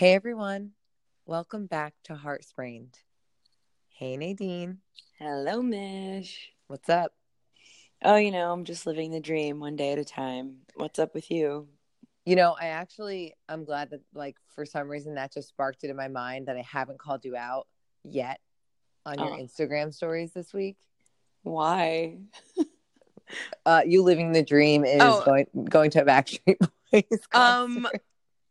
Hey everyone, welcome back to Heart Sprained. Hey Nadine, Hello, Mish. what's up? Oh, you know, I'm just living the dream one day at a time. What's up with you? You know, I actually I'm glad that like for some reason that just sparked it in my mind that I haven't called you out yet on your Oh. Instagram stories this week. Why? Uh, you living the dream is Oh. going going to a Backstreet Boys. Um, concert.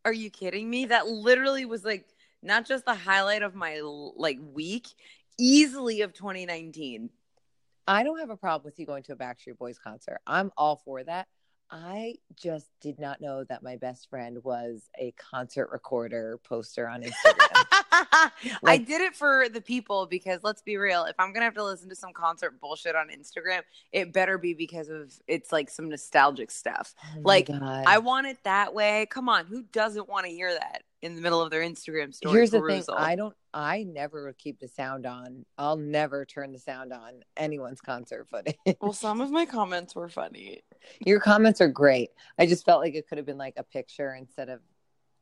Are you kidding me? That literally was like not just the highlight of my like week, easily of 2019. I don't have a problem with you going to a Backstreet Boys concert. I'm all for that. I just did not know that my best friend was a concert recorder poster on Instagram. I did it for the people because let's be real, if I'm gonna have to listen to some concert bullshit on Instagram, it better be because of it's like some nostalgic stuff. Oh Like, God. I want it that way. Come on, who doesn't want to hear that in the middle of their Instagram story? Here's the perusal? thing. I don't. I never keep the sound on. I'll never turn the sound on anyone's concert footage. Well, some of my comments were funny. Your comments are great. I just felt like it could have been like a picture instead of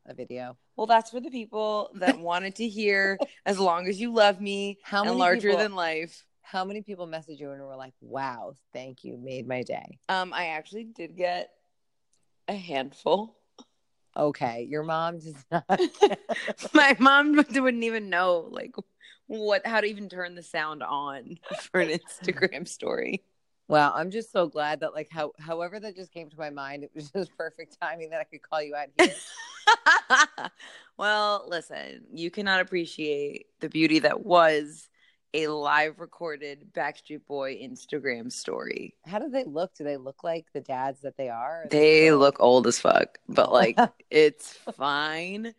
a video. Well, that's for the people that wanted to hear "As long as you love me" How and many larger people, than life. How many people messaged you and were like, "Wow, thank you, made my day." Um, I actually did get a handful. Okay, your mom does not. my mom wouldn't even know like what how to even turn the sound on for an Instagram story. Wow, I'm just so glad that like how however that just came to my mind, it was just perfect timing that I could call you out here. well, listen, you cannot appreciate the beauty that was a live recorded Backstreet Boy Instagram story. How do they look? Do they look like the dads that they are? Are They look old as fuck, but like it's fine.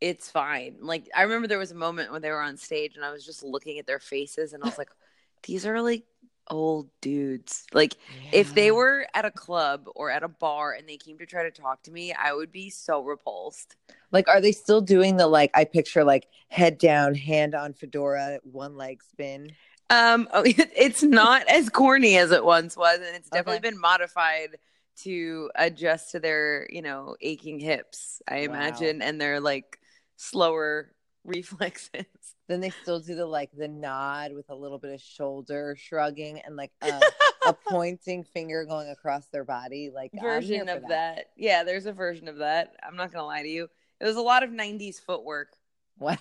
It's fine. Like I remember there was a moment when they were on stage and I was just looking at their faces and I was like, these are like old dudes. Like if they were at a club or at a bar and they came to try to talk to me, I would be so repulsed. Like, are they still doing the like? I picture like head down, hand on fedora, one leg spin. Um, oh, it's not as corny as it once was, and it's definitely Okay. been modified to adjust to their, you know, aching hips. I Wow. imagine, and their like slower reflexes. Then they still do the like the nod with a little bit of shoulder shrugging and like a, a pointing finger going across their body. Like version of that. Yeah, there's a version of that. I'm not gonna lie to you. It was a lot of '90s footwork. What?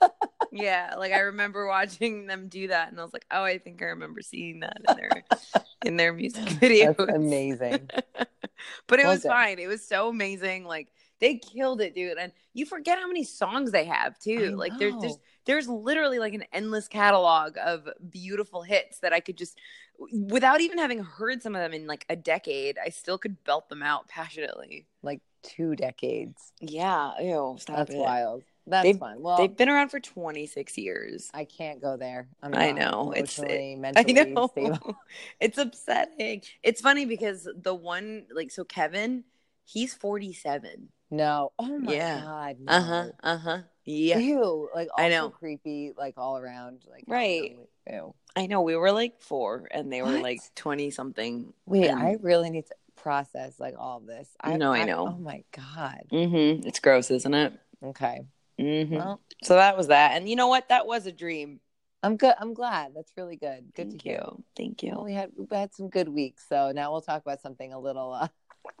Yeah, like I remember watching them do that, and I was like, "Oh, I think I remember seeing that in their in their music videos." That's amazing. but it Well was done. fine. It was so amazing. Like they killed it, dude. And you forget how many songs they have too. Like there's there's there's literally like an endless catalog of beautiful hits that I could just without even having heard some of them in like a decade, I still could belt them out passionately. like two decades. Yeah, ew, stop That's it. wild. That's They've- fun. Well, They've been around for 26 years. I can't go there. I'm I know, it's- emotionally, I mentally know. stable. it's upsetting. It's funny because the one like so Kevin, he's 47. No. Oh my Yeah. god. No. Uh-huh. Uh-huh. Yeah. Ew. Like I know. creepy, like all around. Like Right. Ew. I know we were like 4 and they were What? like 20 something. Wait, And- I really need to process like all this. I know, I know. Oh my god. Mm-hmm. It's gross, isn't it? Okay. Mhm. Well, So that was that. And you know what? That was a dream. I'm good. I'm glad. That's really good. Good Thank to hear. you. Thank you. we had we had some good weeks, so now we'll talk about something a little. Uh...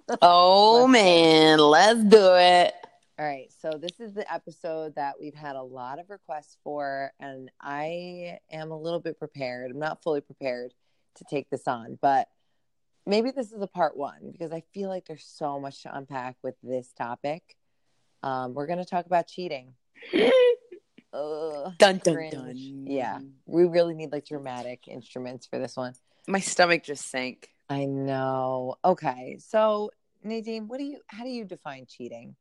Oh Let's- man, let's do it. All right, so this is the episode that we've had a lot of requests for, and I am a little bit prepared. I'm not fully prepared to take this on, but maybe this is a part one because I feel like there's so much to unpack with this topic. Um, we're going to talk about cheating. Ugh, Dun dun cringe. dun. Yeah, we really need like dramatic instruments for this one. My stomach just sank. I know. Okay, so Nadine, what do you? How do you define cheating?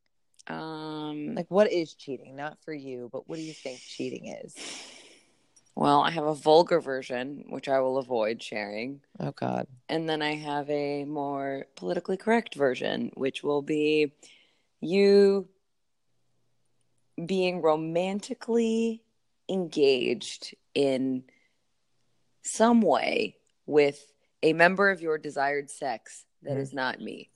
Um Like, what is cheating? Not for you, but what do you think cheating is? Well, I have a vulgar version which I will avoid sharing. Oh God. And then I have a more politically correct version, which will be you being romantically engaged in some way with a member of your desired sex that Mhm. is not me.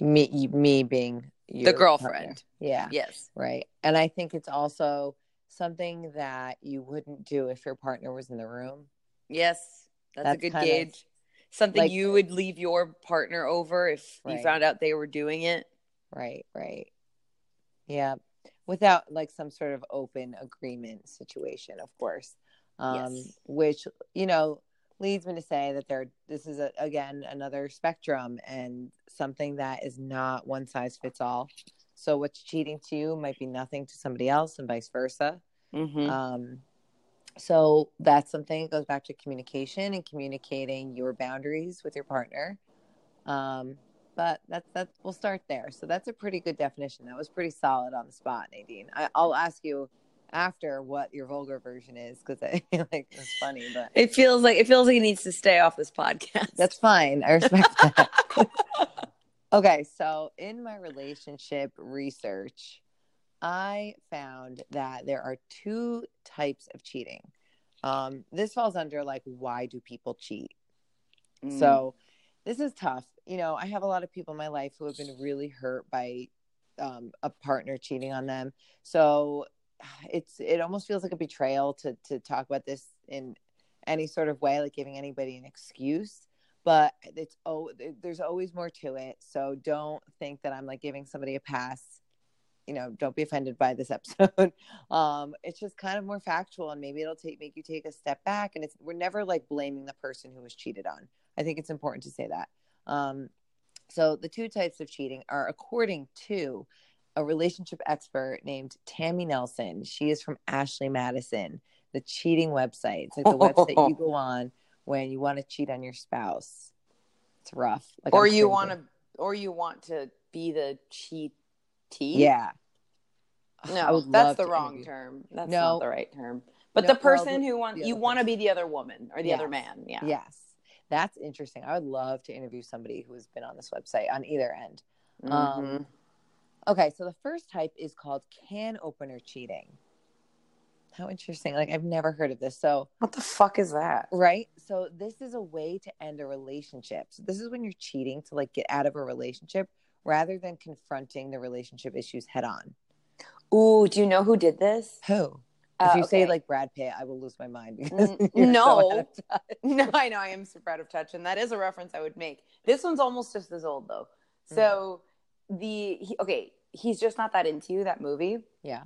Me, me being your girlfriend. partner. Yeah. Yes. Right. And I think it's also something that you wouldn't do if your partner was in the room. Yes. That's, a good kind of- gauge. Something like- you would leave your partner over if you found out they were doing it. Right. Right. Yeah. Without like some sort of open agreement situation, of course. Um, Yes. which, you know, leads me to say that there this is a, again another spectrum and something that is not one size fits all. So what's cheating to you might be nothing to somebody else and vice versa. Mm-hmm. Um, so that's something that goes back to communication and communicating your boundaries with your partner. Um, but that's that's we'll start there. So that's a pretty good definition. That was pretty solid on the spot, Nadine. I, I'll ask you after what your vulgar version is because I feel like it's funny, but It feels like it feels like it needs to stay off this podcast. that's fine. I respect that. okay, so in my relationship research, I found that there are two types of cheating. Um, this falls under like why do people cheat? Mm. So this is tough. You know, I have a lot of people in my life who have been really hurt by um, a partner cheating on them. So it's it almost feels like a betrayal to to talk about this in any sort of way, like giving anybody an excuse. But it's oh, there's always more to it. So don't think that I'm like giving somebody a pass. You know, don't be offended by this episode. um, it's just kind of more factual, and maybe it'll take make you take a step back. And it's we're never like blaming the person who was cheated on. I think it's important to say that. Um, so the two types of cheating are according to a relationship expert named Tammy Nelson. She is from Ashley Madison, the cheating website. It's like the website you go on when you want to cheat on your spouse. It's rough. Like or I'm you want to, or you want to be the cheatee. Yeah. No, that's the wrong interview- term. That's No. not the right term. But No, the person well, who wants you want to be the other woman or the other man. Yeah. Yes. That's interesting. I would love to interview somebody who has been on this website on either end. Mhm. Um, Okay, so the first type is called can opener cheating. How interesting. Like I've never heard of this. So, what the fuck is that? right? So this is a way to end a relationship. So this is when you're cheating to like get out of a relationship rather than confronting the relationship issues head on. Ooh, do you know who did this? Who? Uh, if you say okay. like Brad Pitt, I will lose my mind because N- so no. out of touch. no, I know I am super out of touch, and that is a reference I would make. This one's almost just as old though. So the he, okay, he's just not that into you. That movie. Yeah.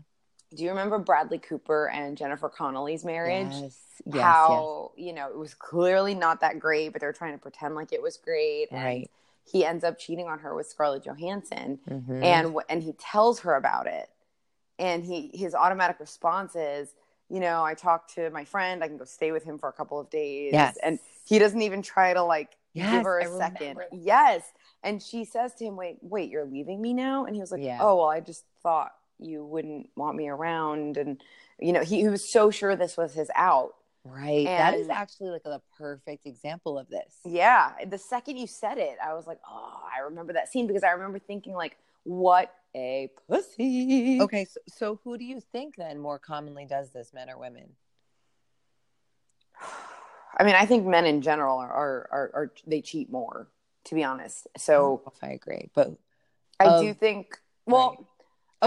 Do you remember Bradley Cooper and Jennifer Connelly's marriage? Yes. Yes. How you know it was clearly not that great, but they're trying to pretend like it was great. And Right. he ends up cheating on her with Scarlett Johansson, Mhm. and and he tells her about it, and he his automatic response is, you know, I talked to my friend. I can go stay with him for a couple of days. Yes. and he doesn't even try to like Yes, give her I a second. remember. Yes, and she says to him, "Wait, wait, you're leaving me now?" And he was like, Yeah. "Oh, well, I just thought you wouldn't want me around." And you know, he, he was so sure this was his out. Right. that is actually like the perfect example of this. Yeah. The second you said it, I was like, oh, I remember that scene because I remember thinking, like, what a pussy. Okay, so, so who do you think then more commonly does this, men or women? I mean, I think men in general are, are, are, are they cheat more, to be honest. So if I agree, but I Of- do think, well, I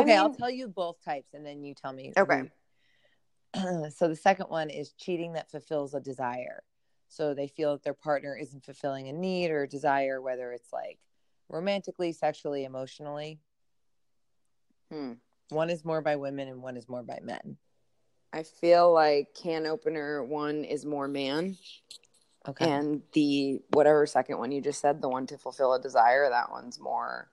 okay, I'll mean- tell you both types, and then you tell me. Okay. so the second one is cheating that fulfills a desire. So they feel that their partner isn't fulfilling a need or a desire, whether it's like romantically, sexually, emotionally. hmm, One is more by women, and one is more by men. I feel like can opener one is more man, Okay. and the whatever second one you just said, the one to fulfill a desire, that one's more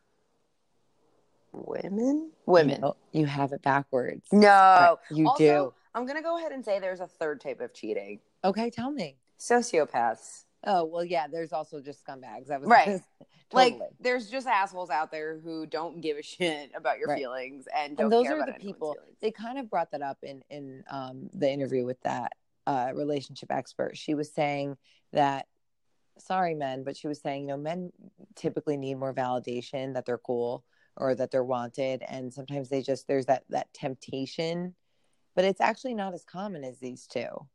women. Women. No, you have it backwards. No, you Also, do. I'm gonna go ahead and say there's a third type of cheating: Okay, tell me. sociopaths. Oh well, yeah. There's also just scumbags. I was Right. totally. Like, there's just assholes out there who don't give a shit about your Right. feelings and don't and those care are about the people. feelings. They kind of brought that up in in um, the interview with that uh, relationship expert. She was saying that, sorry, men, but she was saying, you know, men typically need more validation that they're cool or that they're wanted, and sometimes they just there's that that temptation, but it's actually not as common as these two.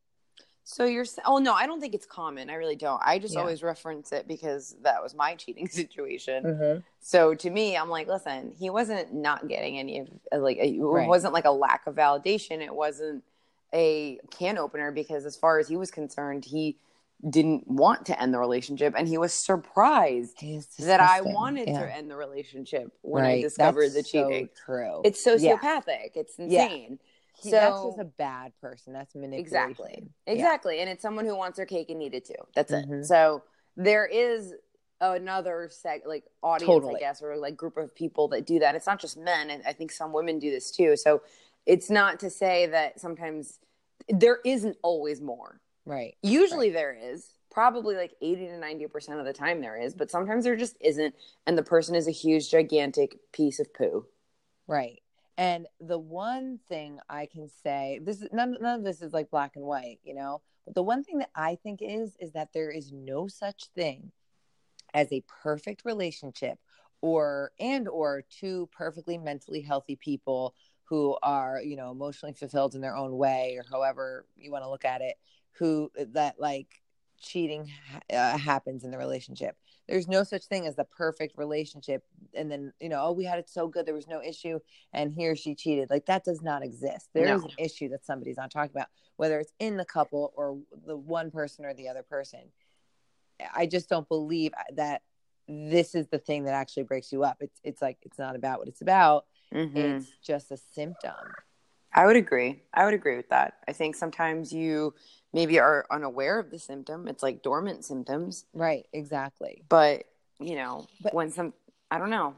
So you're oh no, I don't think it's common. I really don't. I just Yeah. always reference it because that was my cheating situation. Mhm. So to me, I'm like, listen, he wasn't not getting any of like it Right. wasn't like a lack of validation. It wasn't a can opener because as far as he was concerned, he didn't want to end the relationship and he was surprised that I wanted Yeah. to end the relationship when I discovered That's the cheating. So true. it's Yeah. sociopathic. It's Yeah. insane. He- that's just a bad person. That's manipulation. Exactly. Yeah. Exactly. And it's someone who wants their cake and eat it too. That's Mhm. it. So there is another seg like audience, Totally. I guess, or like group of people that do that. It's not just men. And I think some women do this too. So it's not to say that sometimes there isn't always more. Right. Usually there is. Probably like 80 to 90% of the time there is, but sometimes there just isn't. And the person is a huge, gigantic piece of poo. Right. And the one thing I can say, this is none, none of this is like black and white, you know. But the one thing that I think is is that there is no such thing as a perfect relationship or and or two perfectly mentally healthy people who are, you know, emotionally fulfilled in their own way or however you want to look at it, who that like cheating uh, happens in the relationship. There's no such thing as the perfect relationship and then, you know, oh, we had it so good there was no issue and he or she cheated. Like that does not exist. There is No. an issue that somebody's not talking about, whether it's in the couple or the one person or the other person. I just don't believe that this is the thing that actually breaks you up. It's it's like it's not about what it's about. Mhm. It's just a symptom. I would agree. I would agree with that. I think sometimes you maybe are unaware of the symptom. It's like dormant symptoms, Right, exactly. but you know, But- when some I don't know.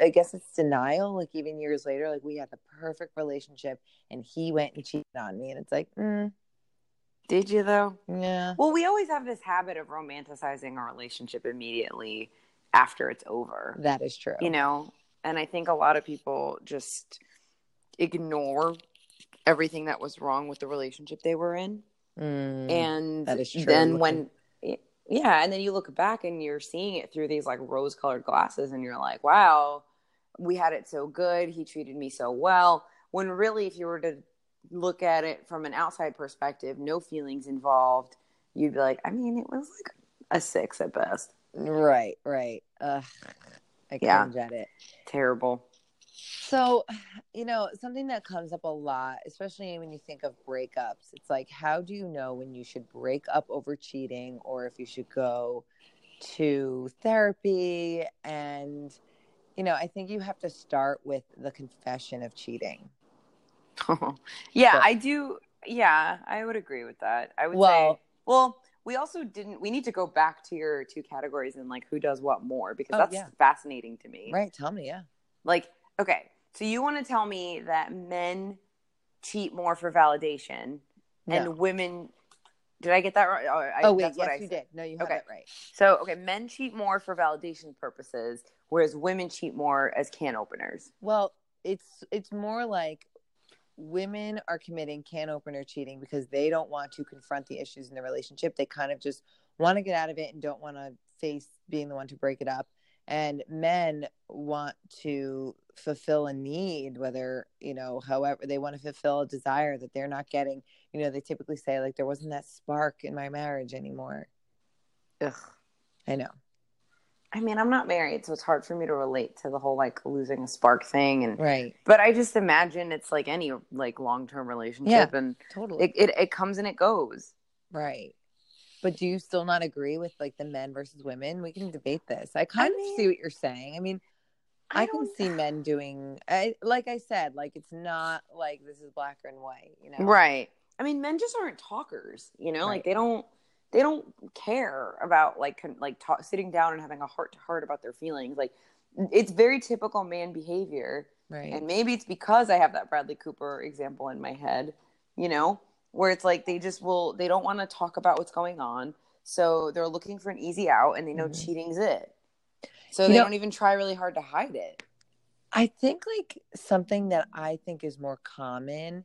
I guess it's denial. Like even years later, like we had the perfect relationship, and he went and cheated on me, and it's like, mm, Did you though? yeah, Well, we always have this habit of romanticizing our relationship immediately after it's over. that is true. You know, and I think a lot of people just ignore everything that was wrong with the relationship they were in. Mm, and that is true. then when yeah and then you look back and you're seeing it through these like rose colored glasses and you're like wow we had it so good he treated me so well when really if you were to look at it from an outside perspective no feelings involved you'd be like i mean it was like a six at best right, right. Ugh, I Yeah. cringe at it. terrible So, you know, something that comes up a lot, especially when you think of breakups, it's like, how do you know when you should break up over cheating or if you should go to therapy? And, you know, I think you have to start with the confession of cheating. yeah So- i do yeah i would agree with that i would Well- say well we also didn't we need to go back to your two categories and like who does what more because Oh, that's yeah. fascinating to me Right. Tell me. Yeah. like okay so you want to tell me that men cheat more for validation and women did i get that right oh, I, oh, wait. that's what Yes, I you said. did. No, you have Okay. it right. so okay men cheat more for validation purposes whereas women cheat more as can openers Well, it's it's more like women are committing can opener cheating because they don't want to confront the issues in the relationship. They kind of just want to get out of it and don't want to face being the one to break it up. And men want to fulfill a need, whether, you know, however they want to fulfill a desire that they're not getting. You know, they typically say, like, there wasn't that spark in my marriage anymore. Ugh. I know. i mean i'm not married so it's hard for me to relate to the whole like losing a spark thing and Right. but i just imagine it's like any like long-term relationship yeah, and Totally. it, it, it comes and it goes Right. But do you still not agree with like the men versus women? We can debate this. I kind of mean- see what you're saying. I mean, I, can see men doing I like I said, like it's not like this is black and white, you know. Right. I mean, men just aren't talkers, you know. Right. Like they don't they don't care about like con- like ta- sitting down and having a heart to heart about their feelings. Like it's very typical man behavior, Right. and maybe it's because I have that Bradley Cooper example in my head, you know, where it's like they just will they don't want to talk about what's going on, so they're looking for an easy out, and they know Mhm. cheating's it, so You they know- don't even try really hard to hide it. I think like something that I think is more common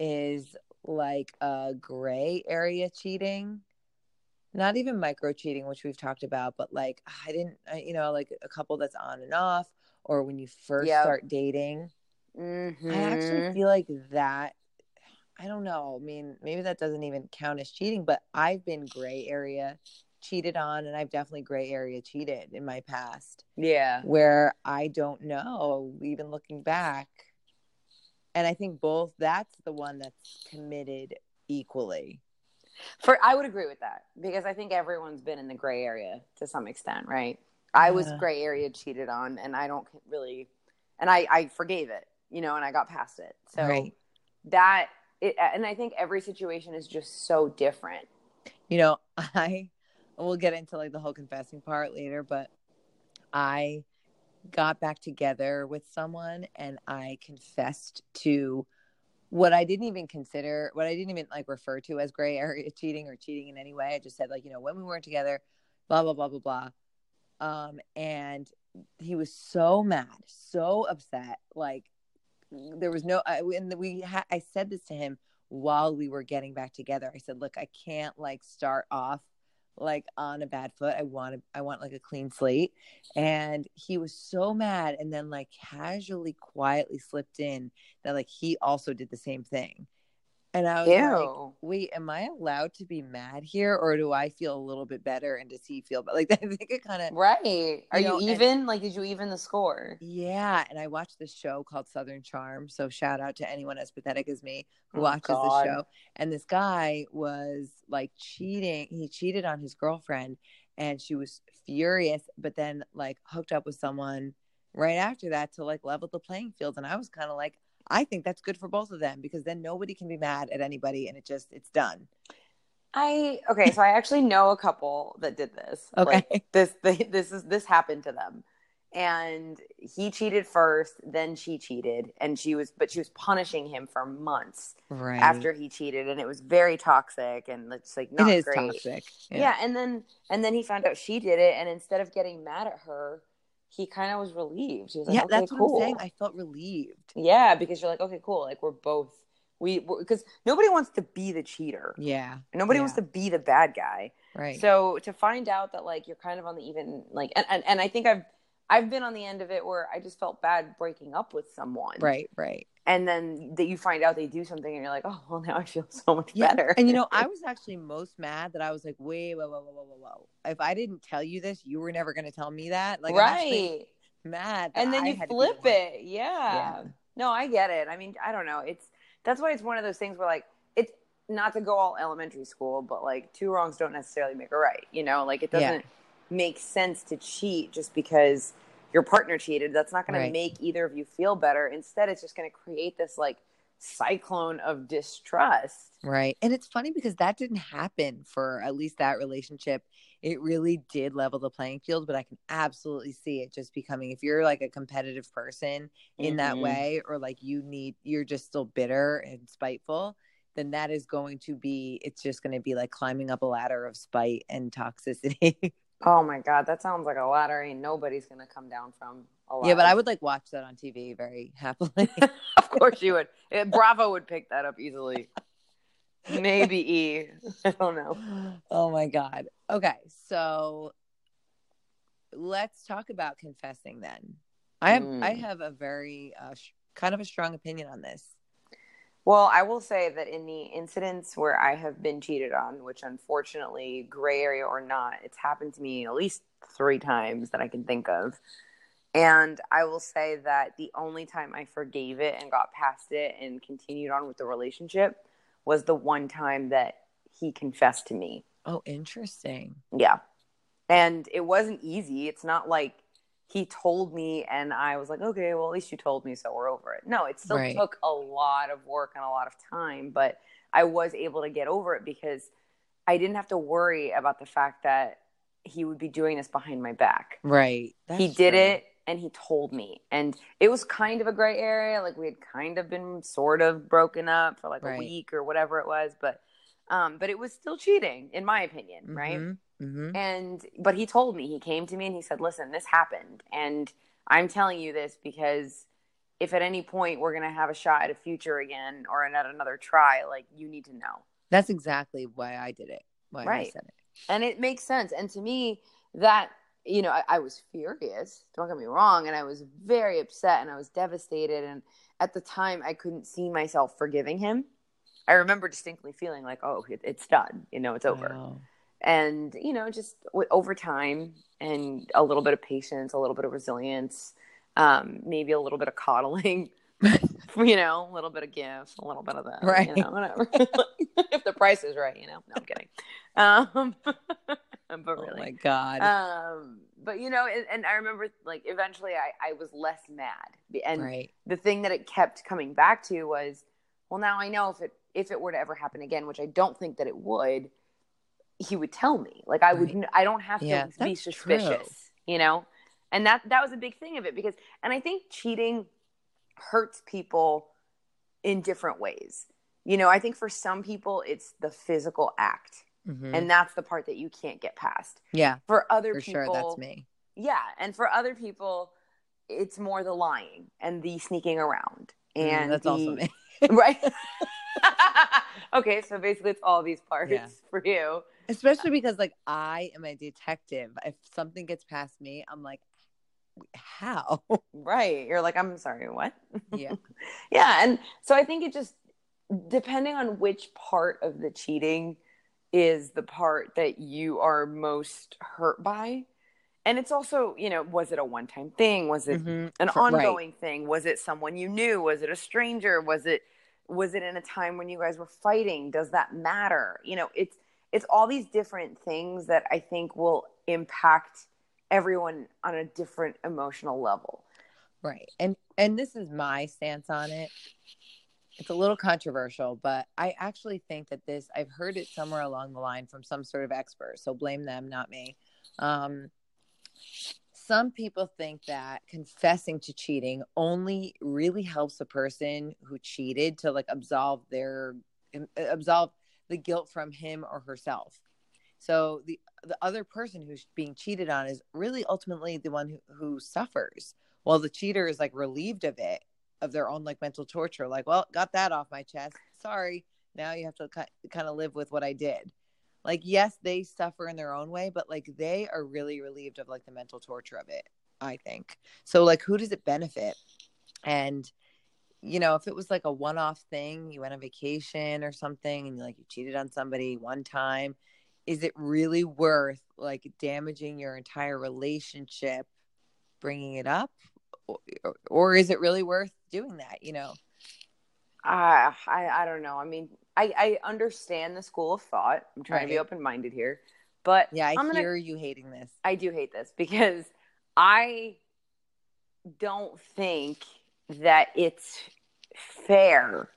is like a gray area cheating. Not even micro cheating, which we've talked about, but like I didn't, I, you know, like a couple that's on and off, or when you first Yep. start dating. Mm-hmm. I actually feel like that I don't know. I mean, maybe that doesn't even count as cheating, but I've been gray area cheated on and I've definitely gray area cheated in my past Yeah. where I don't know, even looking back. And I think both that's the one that's committed equally. For I would agree with that because I think everyone's been in the gray area to some extent, right? I was gray area cheated on, and I don't really, and I I forgave it, you know, and I got past it. So Right. that it, and I think every situation is just so different. You know, I we'll get into like the whole confessing part later, but I got back together with someone and I confessed to what I didn't even consider, what I didn't even like refer to as gray area cheating or cheating in any way. I just said like, you know, when we weren't together, blah blah blah blah blah. Um, and he was so mad, so upset. Like there was no, I, and we ha- I said this to him while we were getting back together. I said, look, I can't like start off like on a bad foot. I want to, I want like a clean slate. And he was so mad and then like casually, quietly slipped in that like he also did the same thing. And I was like, Ew. wait, am I allowed to be mad here or do I feel a little bit better? And does he feel but like I think it kind of Right? Are You you, know, and- even? like, did you even the score? yeah. And I watched this show called Southern Charm. So shout out to anyone as pathetic as me who Oh, watches God. the show. And this guy was like cheating. He cheated on his girlfriend and she was furious, but then like hooked up with someone right after that to like level the playing field. And I was kind of like, I think that's good for both of them because then nobody can be mad at anybody and it just it's done. I okay, so I actually know a couple that did this. Okay. Like, this they, this is this happened to them. And he cheated first, then she cheated, and she was but she was punishing him for months Right. after he cheated and it was very toxic and it's like not it is great. toxic. Yeah. and then and then he found out she did it and instead of getting mad at her, he kind of was relieved. He was like, yeah, okay, that's cool. what I'm saying. I felt relieved. Yeah, because you're like, okay, cool. Like we're both we because nobody wants to be the cheater. Yeah. Nobody Yeah. wants to be the bad guy. Right. So to find out that like you're kind of on the even like and, and, and I think I've I've been on the end of it where I just felt bad breaking up with someone. right, right. And then that you find out they do something and you're like, oh well now I feel so much Yeah. better. And you know, I was actually most mad that I was like, wait, whoa, whoa, whoa, whoa, whoa, whoa. If I didn't tell you this, you were never going to tell me that. Like, right. mad. that And then I you had to be flip it. Yeah. Yeah. No, I get it. I mean, I don't know. It's that's why it's one of those things where like it's not to go all elementary school, but like two wrongs don't necessarily make a right. You know, like it doesn't. Yeah. Make sense to cheat just because your partner cheated. That's not going Right. to make either of you feel better. Instead, it's just going to create this like cyclone of distrust. Right. And it's funny because that didn't happen for at least that relationship. It really did level the playing field, but I can absolutely see it just becoming if you're like a competitive person in that Mhm. way, or like you need, you're just still bitter and spiteful, then that is going to be, it's just going to be like climbing up a ladder of spite and toxicity. Oh my god, that sounds like a ladder ain't nobody's to come down from. Alive. yeah, but I would like watch that on TV very happily. of course you would. Eh, Bravo would pick that up easily. Maybe E. I don't know. oh my god. Okay, so let's talk about confessing then. I have I Mm. have a very uh, sh- kind of a strong opinion on this. Well, I will say that in the incidents where I have been cheated on, which unfortunately, gray area or not, it's happened to me at least three times that I can think of. And I will say that the only time I forgave it and got past it and continued on with the relationship was the one time that he confessed to me. Oh, interesting. Yeah. And it wasn't easy. It's not like he told me and I was like, okay, well, at least you told me, so we're over it. No, it still Right. took a lot of work and a lot of time, but I was able to get over it because I didn't have to worry about the fact that he would be doing this behind my back. Right. he did true. it and he told me. And it was kind of a gray area. Like we had kind of been sort of broken up for like Right. a week or whatever it was, but um but it was still cheating in my opinion, right? Mhm, mhm. And but he told me, he came to me and he said, "Listen, this happened and I'm telling you this because if at any point we're going to have a shot at a future again or at another try, like you need to know." That's exactly why I did it. Why I Right. said it. And it makes sense. And to me, that you know, I, I was furious. Don't get me wrong, and I was very upset and I was devastated. And at the time, I couldn't see myself forgiving him. I remember distinctly feeling like, oh, it, it's done. You know, it's over. Wow. And you know, just w- over time and a little bit of patience, a little bit of resilience, um, maybe a little bit of coddling. you know, a little bit of gifts, a little bit of that, Right. You know, whatever. if the price is right, you know. No, I'm kidding. Um, but Oh my god. um, but you know, and, and I remember like eventually I, I was less mad, and right. the thing that it kept coming back to was, well, now I know if it if it were to ever happen again, which I don't think that it would, he would tell me. Like I would, Right. I don't have to be suspicious, true. you know. And that that was a big thing of it because, and I think cheating hurts people in different ways. You know, I think for some people it's the physical act, Mhm. and that's the part that you can't get past. yeah, For other for people, sure. That's me. yeah, and for other people, it's more the lying and the sneaking around, Mm, and that's the, also me. right. okay, so basically, it's all these parts Yeah. for you. Especially because like I am a detective. If something gets past me, I'm like, how? Right. You're like, I'm sorry, what? yeah. yeah. And so I think it just, depending on which part of the cheating is the part that you are most hurt by. And it's also, you know, was it a one time thing? Was it Mhm. an For- right. ongoing thing? Was it someone you knew? Was it a stranger? Was it was it in a time when you guys were fighting? Does that matter? You know, it's it's all these different things that I think will impact everyone on a different emotional level. Right. And and this is my stance on it. It's a little controversial, but I actually think that this I've heard it somewhere along the line from some sort of expert. So blame them, not me. Um some people think that confessing to cheating only really helps a person who cheated to like absolve their uh, absolve the guilt from him or herself. So the the other person who's being cheated on is really ultimately the one who, who suffers. While the cheater is like relieved of it of their own like mental torture like well got that off my chest. Sorry. Now you have to kind of live with what i did like yes they suffer in their own way but like they are really relieved of like the mental torture of it i think. So like who does it benefit? And you know if it was like a one-off thing you went on vacation or something and like you cheated on somebody one time is it really worth like damaging your entire relationship bringing it up? Or, or is it really worth doing that you know Uh, I I don't know. I mean, I I understand the school of thought. I'm trying to be open minded here, but yeah i I'm gonna hear you hating this I do hate this because I don't think that it's fair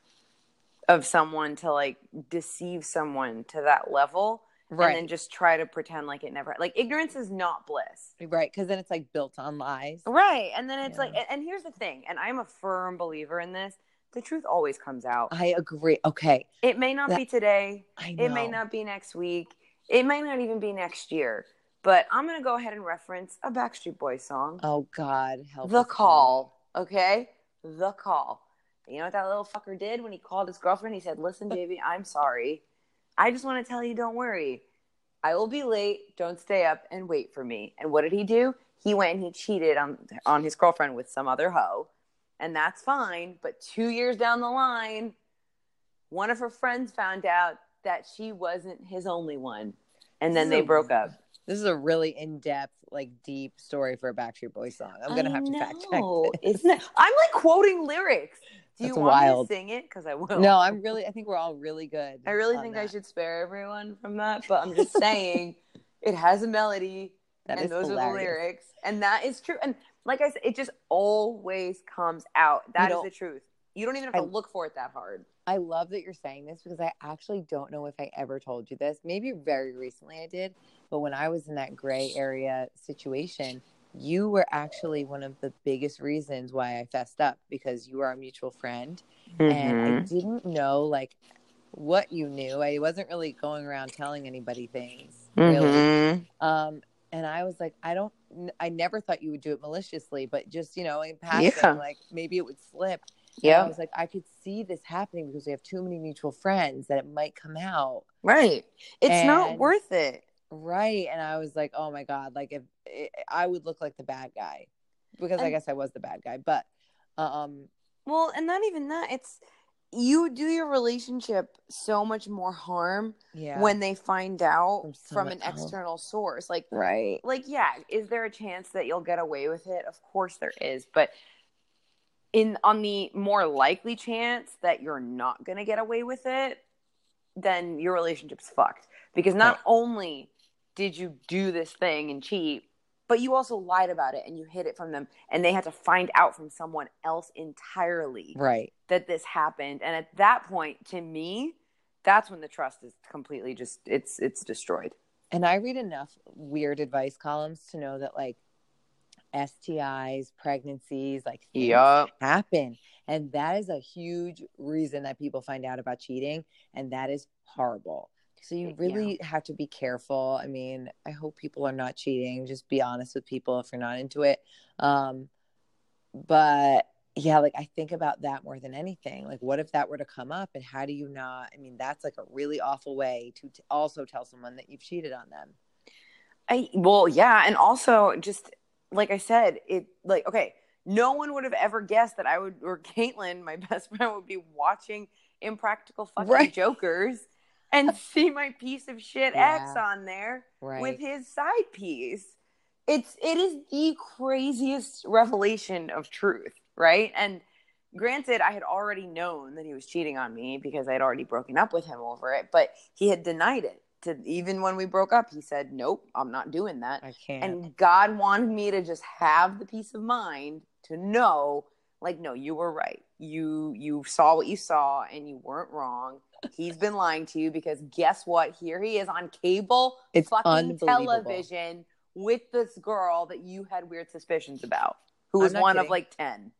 of someone to like deceive someone to that level and right then just try to pretend like it never like ignorance is not bliss. right because then it's like built on lies Right. And then it's Yeah. like and, and here's the thing, and I'm a firm believer in this, the truth always comes out. i agree okay It may not That- be today, i know it may not be next week. It may not even be next year. But I'm going to go ahead and reference a Backstreet Boys song. oh god help the call, okay? The call. You know what that little fucker did when he called his girlfriend? He said, Listen, baby, I'm sorry. I just want to tell you, don't worry. I will be late. Don't stay up and wait for me. And what did he do? He went and he cheated on on his girlfriend with some other hoe. And that's fine. But two years down the line, one of her friends found out that she wasn't his only one. And then they So- broke up. this is a really in-depth like deep story for a backstreet boys song i'm gonna I have to fact check know. this. Isn't it? I'm like quoting lyrics. Do you want wild. me to sing it? Because I will. no i'm really i think we're all really good I really think I should spare everyone from that, but I'm just saying it has a melody That and is those are the lyrics. And that is true. And like I said, it just always comes out. That is the truth. You don't even have to look for it that hard. I love that you're saying this because I actually don't know if I ever told you this. Maybe very recently I did, but when I was in that gray area situation, you were actually one of the biggest reasons why I fessed up because you are a mutual friend and I Mm-hmm. didn't know like what you knew. I wasn't really going around telling anybody things. Really. Mhm. Um and I was like, I don't I never thought you would do it maliciously, but just, you know, in passing, Yeah. like maybe it would slip. And Yeah. I was like, I could see this happening because we have too many mutual friends that it might come out. Right. It's not worth it. Right. And I was like, oh my God, like if it, I would look like the bad guy because I guess I was the bad guy. But, um, Well, and not even that. It's you do your relationship so much more harm Yeah. when they find out From from, an else. external source. Like right. like yeah is there a chance that you'll get away with it of course there is but in on the more likely chance that you're not going to get away with it then your relationship's fucked because not Right. only did you do this thing and cheat but you also lied about it and you hid it from them and they had to find out from someone else entirely Right. that this happened and at that point to me that's when the trust is completely just it's it's destroyed And I read enough weird advice columns to know that like STIs, pregnancies, like things Yup. happen. And that is a huge reason that people find out about cheating. And that is horrible. So you Yeah. really have to be careful. I mean, I hope people are not cheating. Just be honest with people if you're not into it. Um, but yeah, like I think about that more than anything. Like, what if that were to come up, and how do you not? I mean, that's like a really awful way to t- also tell someone that you've cheated on them. I well, yeah, and also just like I said, it like okay, no one would have ever guessed that I would or Caitlin, my best friend, would be watching Impractical Fucking Right. Jokers and see my piece of shit Yeah. ex on there Right. with his side piece. It's it is the craziest revelation of truth, right? And granted, I had already known that he was cheating on me because I had already broken up with him over it, but he had denied it. To even when we broke up, he said, "Nope, I'm not doing that." I can't. And God wanted me to just have the peace of mind to know, like, no, you were right. You you saw what you saw, and you weren't wrong. He's been lying to you because guess what? Here he is on cable, It's fucking television with this girl that you had weird suspicions about, who was one of like ten.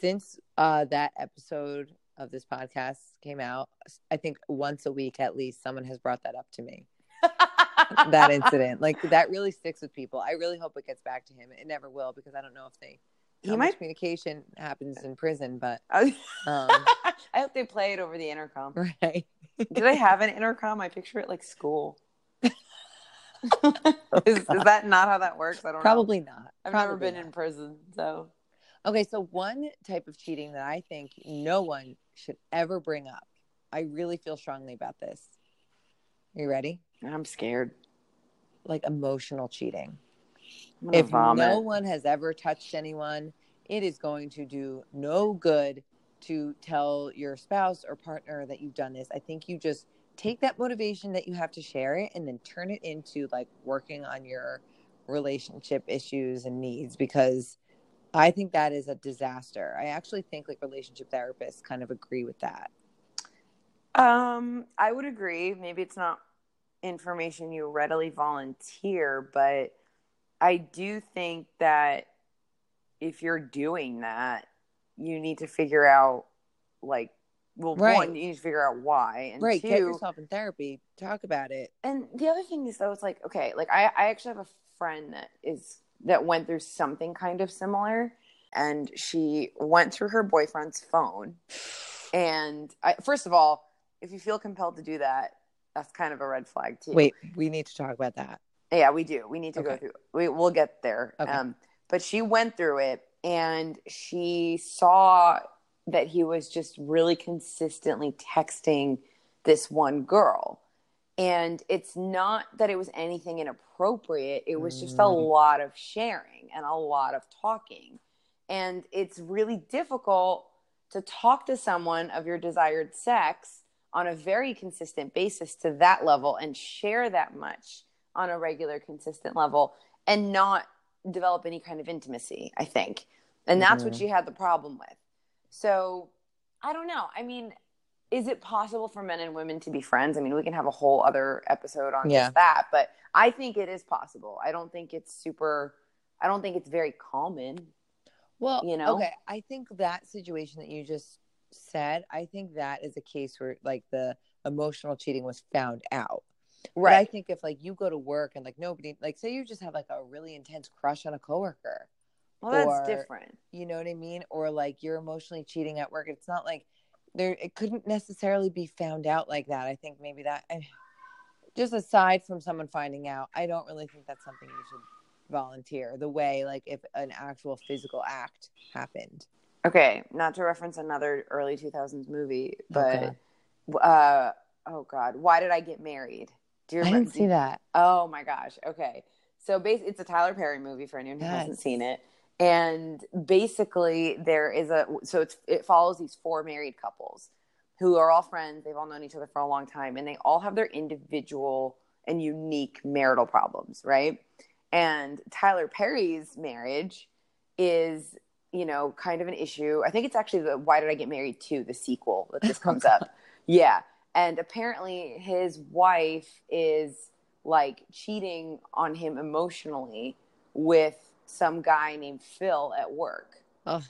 Since uh, that episode of this podcast came out, I think once a week at least, someone has brought that up to me. that incident, like that, really sticks with people. I really hope it gets back to him. It never will because I don't know if they. He might- communication happens in prison, but I um, hope they play it over the intercom. right. Do they have an intercom? I picture it like school. is, is that not how that works? I don't know. Probably not. I've Probably never been not. in prison, so Okay, so one type of cheating that I think no one should ever bring up. I really feel strongly about this. Are you ready? I'm scared. Like emotional cheating. If vomit. no one has ever touched anyone, it is going to do no good to tell your spouse or partner that you've done this. I think you just take that motivation that you have to share it and then turn it into like working on your relationship issues and needs because I think that is a disaster. I actually think like relationship therapists kind of agree with that. Um, I would agree. Maybe it's not information you readily volunteer, but I do think that if you're doing that, you need to figure out, like, well, Right. one, you need to figure out why, and right, two, get yourself in therapy, talk about it. and the other thing is though, it's like, okay, like I, I actually have a friend that is that went through something kind of similar, and she went through her boyfriend's phone, and I, first of all, if you feel compelled to do that, that's kind of a red flag too. Wait, we need to talk about that. Yeah, we do. We need to go through. We we'll get there. Okay. Um, but she went through it, and she saw that he was just really consistently texting this one girl, and it's not that it was anything inappropriate. It was just a Mm. lot of sharing and a lot of talking, and it's really difficult to talk to someone of your desired sex on a very consistent basis to that level and share that much on a regular consistent level and not develop any kind of intimacy i think and that's what Mhm. she had the problem with so i don't know i mean is it possible for men and women to be friends i mean we can have a whole other episode on Yeah. just that but i think it is possible i don't think it's super i don't think it's very common Well, you know? okay. I think that situation that you just said, I think that is a case where like the emotional cheating was found out. But I think if like you go to work and like nobody, like say you just have like a really intense crush on a coworker, well that's different you know what I mean? Or like you're emotionally cheating at work. It's not like there, it couldn't necessarily be found out like that. I think maybe that, I- just aside from someone finding out, I don't really think that's something you should volunteer the way like if an actual physical act happened. Okay, not to reference another early 2000s movie, but uh oh god, why did I get married? Do you I didn't see that. Oh my gosh. Okay. So bas it's a Tyler Perry movie for anyone who hasn't seen it. And basically there is a so it's it follows these four married couples who are all friends. They've all known each other for a long time and they all have their individual and unique marital problems, right? And Tyler Perry's marriage is, you know, kind of an issue. I think it's actually the Why Did I Get Married Too the sequel that this comes up. Yeah. And apparently his wife is like cheating on him emotionally with some guy named Phil at work. Oh,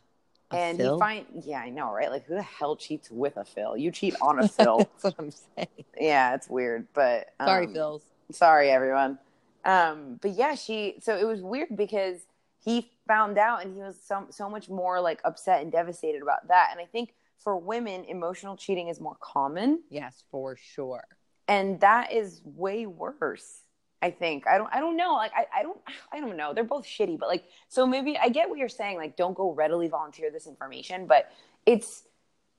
and Phil? he find yeah, I know, right? Like who the hell cheats with a Phil? You cheat on a Phil. That's what I'm saying. yeah, it's weird, but Sorry, um, Phils. sorry everyone um but yeah she so it was weird because he found out and he was so so much more like upset and devastated about that and i think for women emotional cheating is more common Yes, for sure. and that is way worse i think i don't i don't know like i, I don't i don't know they're both shitty but like so maybe i get what you're saying like don't go readily volunteer this information but it's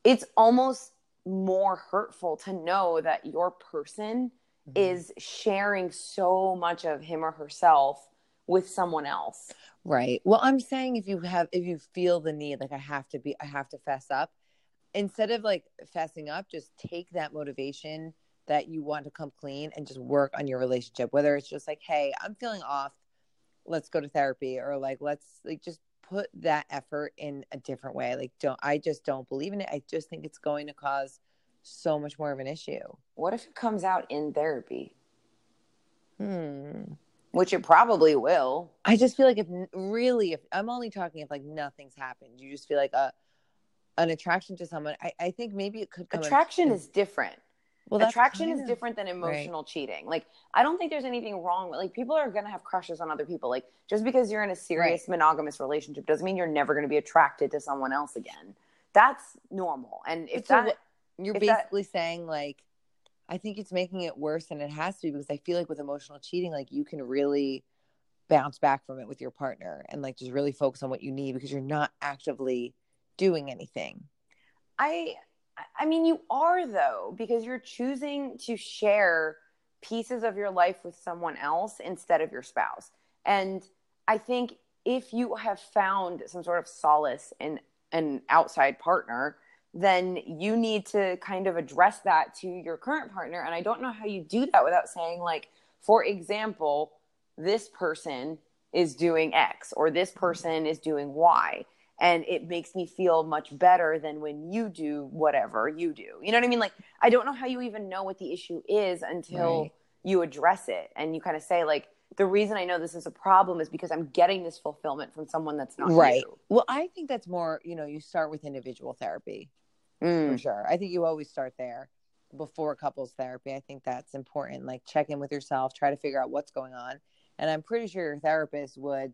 it's almost more hurtful to know that your person Mhm. is sharing so much of him or herself with someone else. Right. Well, I'm saying if you have, if you feel the need, like I have to be, I have to fess up, instead of like fessing up, just take that motivation that you want to come clean and just work on your relationship. Whether it's just like, hey, I'm feeling off, let's go to therapy, or like, let's like just put that effort in a different way. Like, don't, I just don't believe in it. I just think it's going to cause so much more of an issue. What if it comes out in therapy? Hmm. Which it probably will. I just feel like if really, if I'm only talking if like nothing's happened, you just feel like a an attraction to someone. I, I think maybe it could come. Attraction in- is different. well, Attraction is of- different than emotional cheating. Like I don't think there's anything wrong with like people are gonna have crushes on other people. Like just because you're in a serious monogamous relationship doesn't mean you're never gonna be attracted to someone else again. That's normal. And if So that You're if that- basically saying like, I think it's making it worse than it has to be because I feel like with emotional cheating, like you can really bounce back from it with your partner and like just really focus on what you need because you're not actively doing anything. I I mean you are though because you're choosing to share pieces of your life with someone else instead of your spouse. And I think if you have found some sort of solace in an outside partner, then you need to kind of address that to your current partner and I don't know how you do that without saying like for example, this person is doing X or this person is doing Y and it makes me feel much better than when you do whatever you do. You know what I mean? Like I don't know how you even know what the issue is until Right. you address it and you kind of say like the reason I know this is a problem is because I'm getting this fulfillment from someone that's not right. you. Well, I think that's more, you know, you start with individual therapy. for Mm. sure. I think you always start there before couples therapy. I think that's important. Like check in with yourself, try to figure out what's going on. And I'm pretty sure your therapist would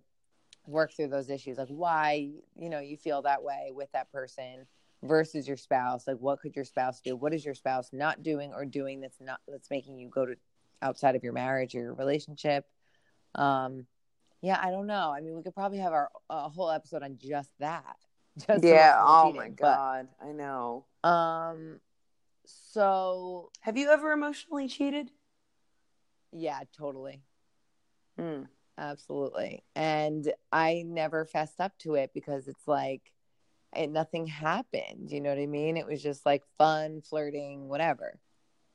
work through those issues, like why, you know, you feel that way with that person versus your spouse. Like what could your spouse do? What is your spouse not doing or doing that's not that's making you go to outside of your marriage or your relationship? Um yeah, I don't know. I mean, we could probably have our a whole episode on just that. Just Yeah, oh cheating. my But, god, I know. um so Have you ever emotionally cheated? yeah, totally. Mm. Absolutely. And I never fessed up to it because it's like it, nothing happened. You know what I mean? It was just like fun, flirting, whatever.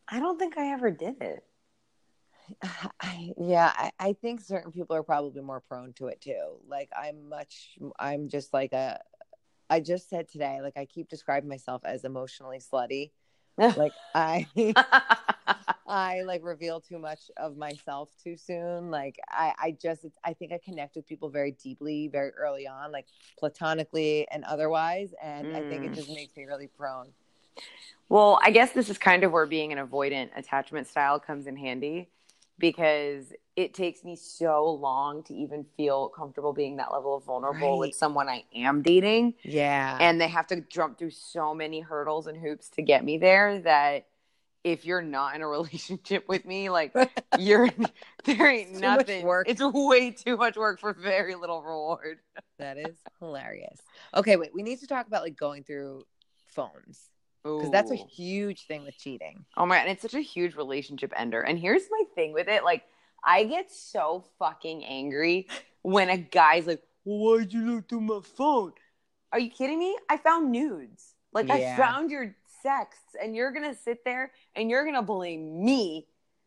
I don't think I ever did it. I, yeah, I, I think certain people are probably more prone to it too. Like I'm much, I'm just like a, I just said today, like I keep describing myself as emotionally slutty. Like I, I like reveal too much of myself too soon. Like I, I just, I think I connect with people very deeply, very early on, like platonically and otherwise. And I think it Mm. just makes me really prone. Well, I guess this is kind of where being an avoidant attachment style comes in handy because it takes me so long to even feel comfortable being that level of vulnerable Right. with someone I am dating. Yeah. And they have to jump through so many hurdles and hoops to get me there that if you're not in a relationship with me, like you're there ain't nothing. work. It's way too much work for very little reward. That is hilarious. Okay, wait. We need to talk about like going through phones because that's a huge thing with cheating. Oh my god, and it's such a huge relationship ender. And here's my thing with it. Like, I get so fucking angry when a guy's like, why'd you look through my phone? Are you kidding me? I found nudes. Like Yeah. I found your texts, and you're gonna sit there and you're gonna blame me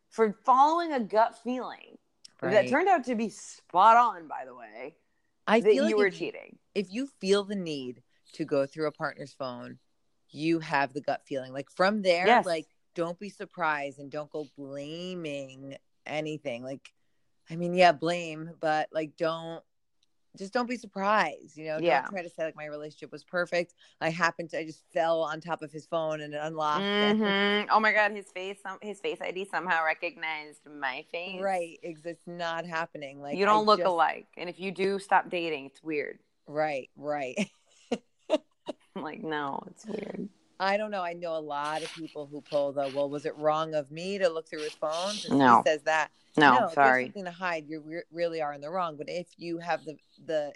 for following a gut feeling that turned out to be spot on, by the way, I that feel you like were if, cheating. if you feel the need to go through a partner's phone, you have the gut feeling. Like from there, Yes. like don't be surprised and don't go blaming anything. Like, I mean, yeah, blame, but like don't just don't be surprised. You know, Yeah. don't try to say like my relationship was perfect. I happened to I just fell on top of his phone and it unlocked. Mhm. Oh my god, his face, some, his face ID somehow recognized my face. Right. It's not happening. Like you don't I look just- alike, and if you do, stop dating. It's weird. Right, right. I'm like, no, it's weird. I don't know. I know a lot of people who pull the well, was it wrong of me to look through his phone? 'Cause No. He says that. No, have sorry. something to hide, you re- really are in the wrong. But if you have the the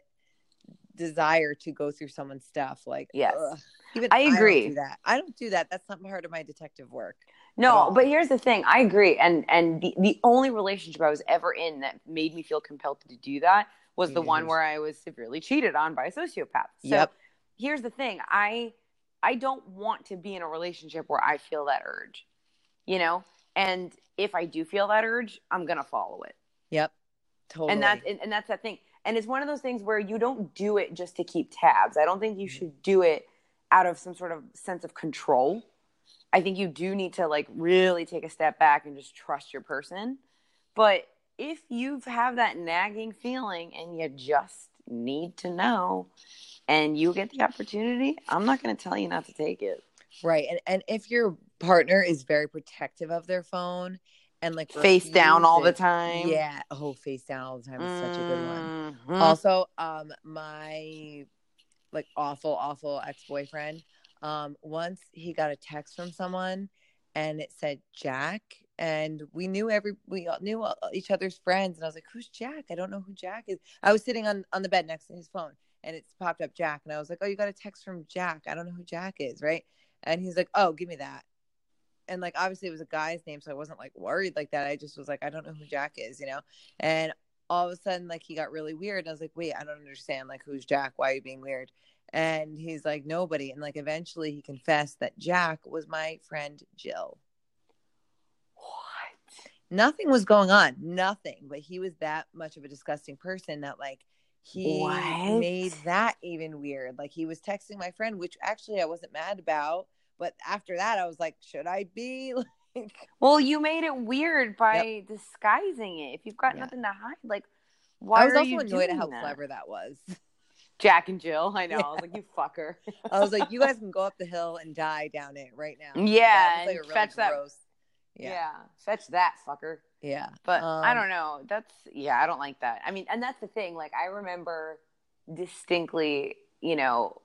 desire to go through someone's stuff, like Yes. ugh, even I agree. do that. I don't do that. That's not part of my detective work. No, but here's the thing. I agree, and and the the only relationship I was ever in that made me feel compelled to do that was the one where I was severely cheated on by a sociopath. So Yep. Here's the thing. I I don't want to be in a relationship where I feel that urge. You know? And if I do feel that urge, I'm gonna follow it. Yep. Totally. and that's and, and that's that thing and it's one of those things where you don't do it just to keep tabs i don't think you should do it out of some sort of sense of control i think you do need to like really take a step back and just trust your person but if you have that nagging feeling and you just need to know and you get the opportunity i'm not going to tell you not to take it right. And and if your partner is very protective of their phone and like face down all the time Yeah. Oh, face down all the time is such a good one. Mhm. also um my like awful awful ex-boyfriend um once he got a text from someone and it said jack and we knew every we all knew all- each other's friends and i was like who's jack i don't know who jack is i was sitting on on the bed next to his phone and it's popped up jack and i was like oh you got a text from jack. I don't know who jack is right? And he's like oh give me that. And like obviously it was a guy's name so i wasn't like worried like that. I just was like i don't know who jack is you know? And all of a sudden like he got really weird and i was like wait i don't understand like who's jack? Why are you being weird? And he's like nobody. And like eventually he confessed that jack was my friend jill. What? Nothing was going on nothing. But he was that much of a disgusting person that like he What? made that even weird like he was texting my friend which actually i wasn't mad about but after that i was like should i be like Well, you made it weird by disguising it. If you've got Yeah. nothing to hide, like why i was also you annoyed at how that? clever that was Jack and Jill. I know. Yeah. I was like, you fucker. I was like, you guys can go up the hill and die down it right now. Yeah, like, and a really fetch that- yeah. Yeah, fetch that fucker. Yeah. But I Um, don't know. That's yeah, I don't like that. I mean, and that's the thing. Like I remember distinctly, you know,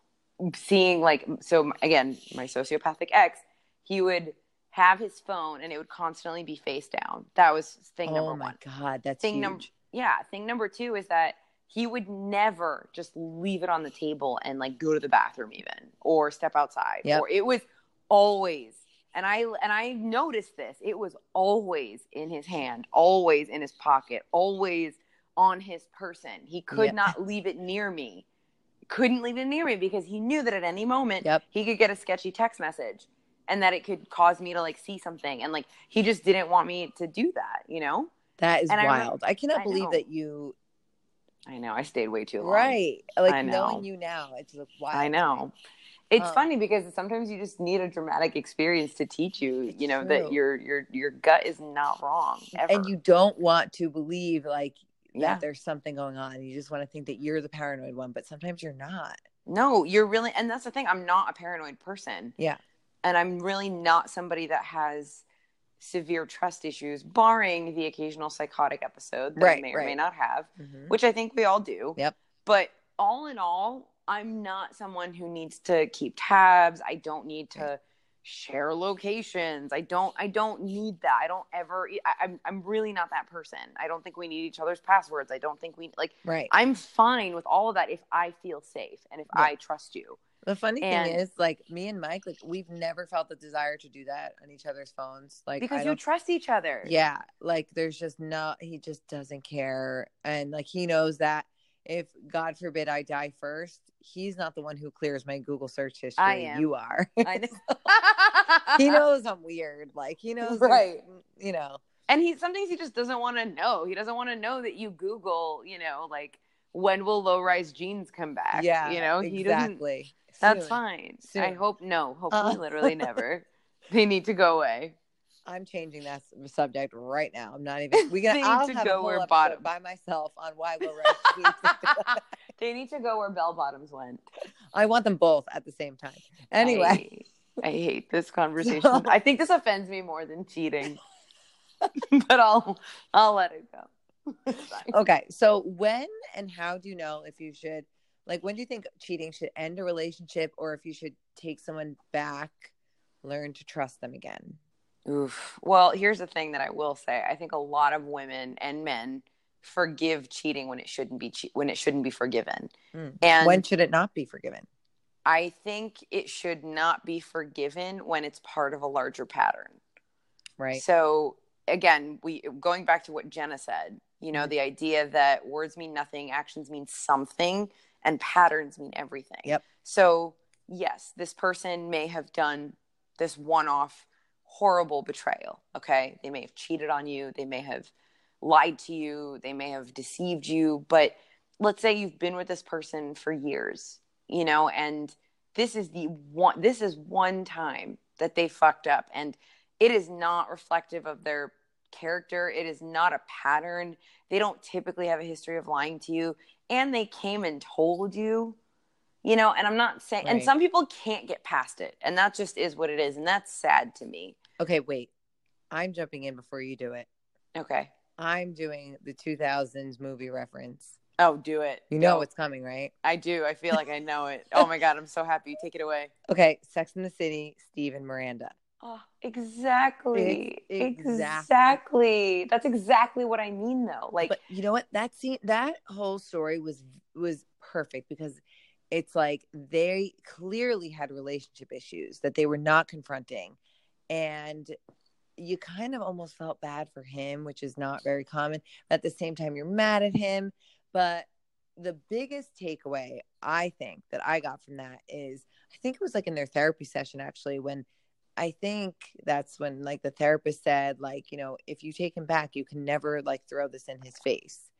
seeing like so again, my sociopathic ex, he would have his phone and it would constantly be face down. That was thing Oh number my one. god, that's Thing number yeah, thing number two is that he would never just leave it on the table and like go to the bathroom even or step outside. Yep. Or it was always and I and I noticed this. It was always in his hand, always in his pocket, always on his person. He could Yeah. not leave it near me. Couldn't leave it near me because he knew that at any moment Yep. he could get a sketchy text message and that it could cause me to like see something and like he just didn't want me to do that, you know? That is And wild. I, cannot I believe know. that you I know. I stayed way too long. right. Like knowing you now, it's like wild. I know. It's Um, funny because sometimes you just need a dramatic experience to teach you, you know, that your your your gut is not wrong ever. And you don't want to believe like Yeah. that there's something going on. You just want to think that you're the paranoid one, but sometimes you're not. no, you're really and that's the thing. I'm not a paranoid person. Yeah. And I'm really not somebody that has severe trust issues, barring the occasional psychotic episode that I Right, may or may not have, Mhm. which I think we all do. Yep. But all in all, I'm not someone who needs to keep tabs. I don't need to, share locations. I don't I don't need that. I don't ever I, I'm I'm really not that person. I don't think we need each other's passwords. I don't think we like Right. I'm fine with all of that if I feel safe and if Yeah. I trust you. The funny And- thing is, like me and Mike, like we've never felt the desire to do that on each other's phones. Like Because you trust each other. yeah, like there's just no. He just doesn't care, and like he knows that if God forbid I die first, he's not the one who clears my Google search history. I am. You are. I know. he knows I'm weird. Like he knows, Right. You know. and he sometimes he just doesn't want to know. He doesn't want to know that you Google, you know, like when will low rise jeans come back? Yeah. You know, he doesn't exactly. that's Soon. fine. Soon. I hope no. Hopefully Uh. literally never. They need to go away. I'm changing that subject right now. I'm not even. We can. I'll to have go a whole where bottom- by myself on why write. they need to go where bell bottoms went. I want them both at the same time. Anyway, I, I hate this conversation. So- I think this offends me more than cheating. but I'll I'll let it go. Okay. So when and how do you know if you should, like, when do you think cheating should end a relationship, or if you should take someone back, learn to trust them again? Oof. Well, here's the thing that I will say. I think a lot of women and men forgive cheating when it shouldn't be che- when it shouldn't be forgiven. Mm. And when should it not be forgiven? I think it should not be forgiven when it's part of a larger pattern. Right. So again, we going back to what Jenna said, you know, Mhm. the idea that words mean nothing, actions mean something, and patterns mean everything. Yep. So yes, this person may have done this one-off horrible betrayal. Okay, they may have cheated on you, they may have lied to you, they may have deceived you, but let's say you've been with this person for years, you know, and this is the one this is one time that they fucked up and it is not reflective of their character. It is not a pattern. They don't typically have a history of lying to you. And they came and told you, you know, and I'm not saying, and some people can't get past it. And that just is what it is. And that's sad to me. Okay. Wait. I'm jumping in before you do it. Okay. I'm doing the 2000s movie reference. Oh, do it. You know Go. it's coming, right? I do. I feel like I know it. Oh my God. I'm so happy. Take it away. Okay. Sex in the City, Steve and Miranda. Oh, exactly. Ex- exactly. Exactly. That's exactly what I mean, though. Like, but you know what that scene that whole story was was perfect because it's like they clearly had relationship issues that they were not confronting and you kind of almost felt bad for him which is not very common. At the same time you're mad at him. But the biggest takeaway i think that i got from that is i think it was like in their therapy session actually when I think that's when like the therapist said like you know if you take him back you can never like throw this in his face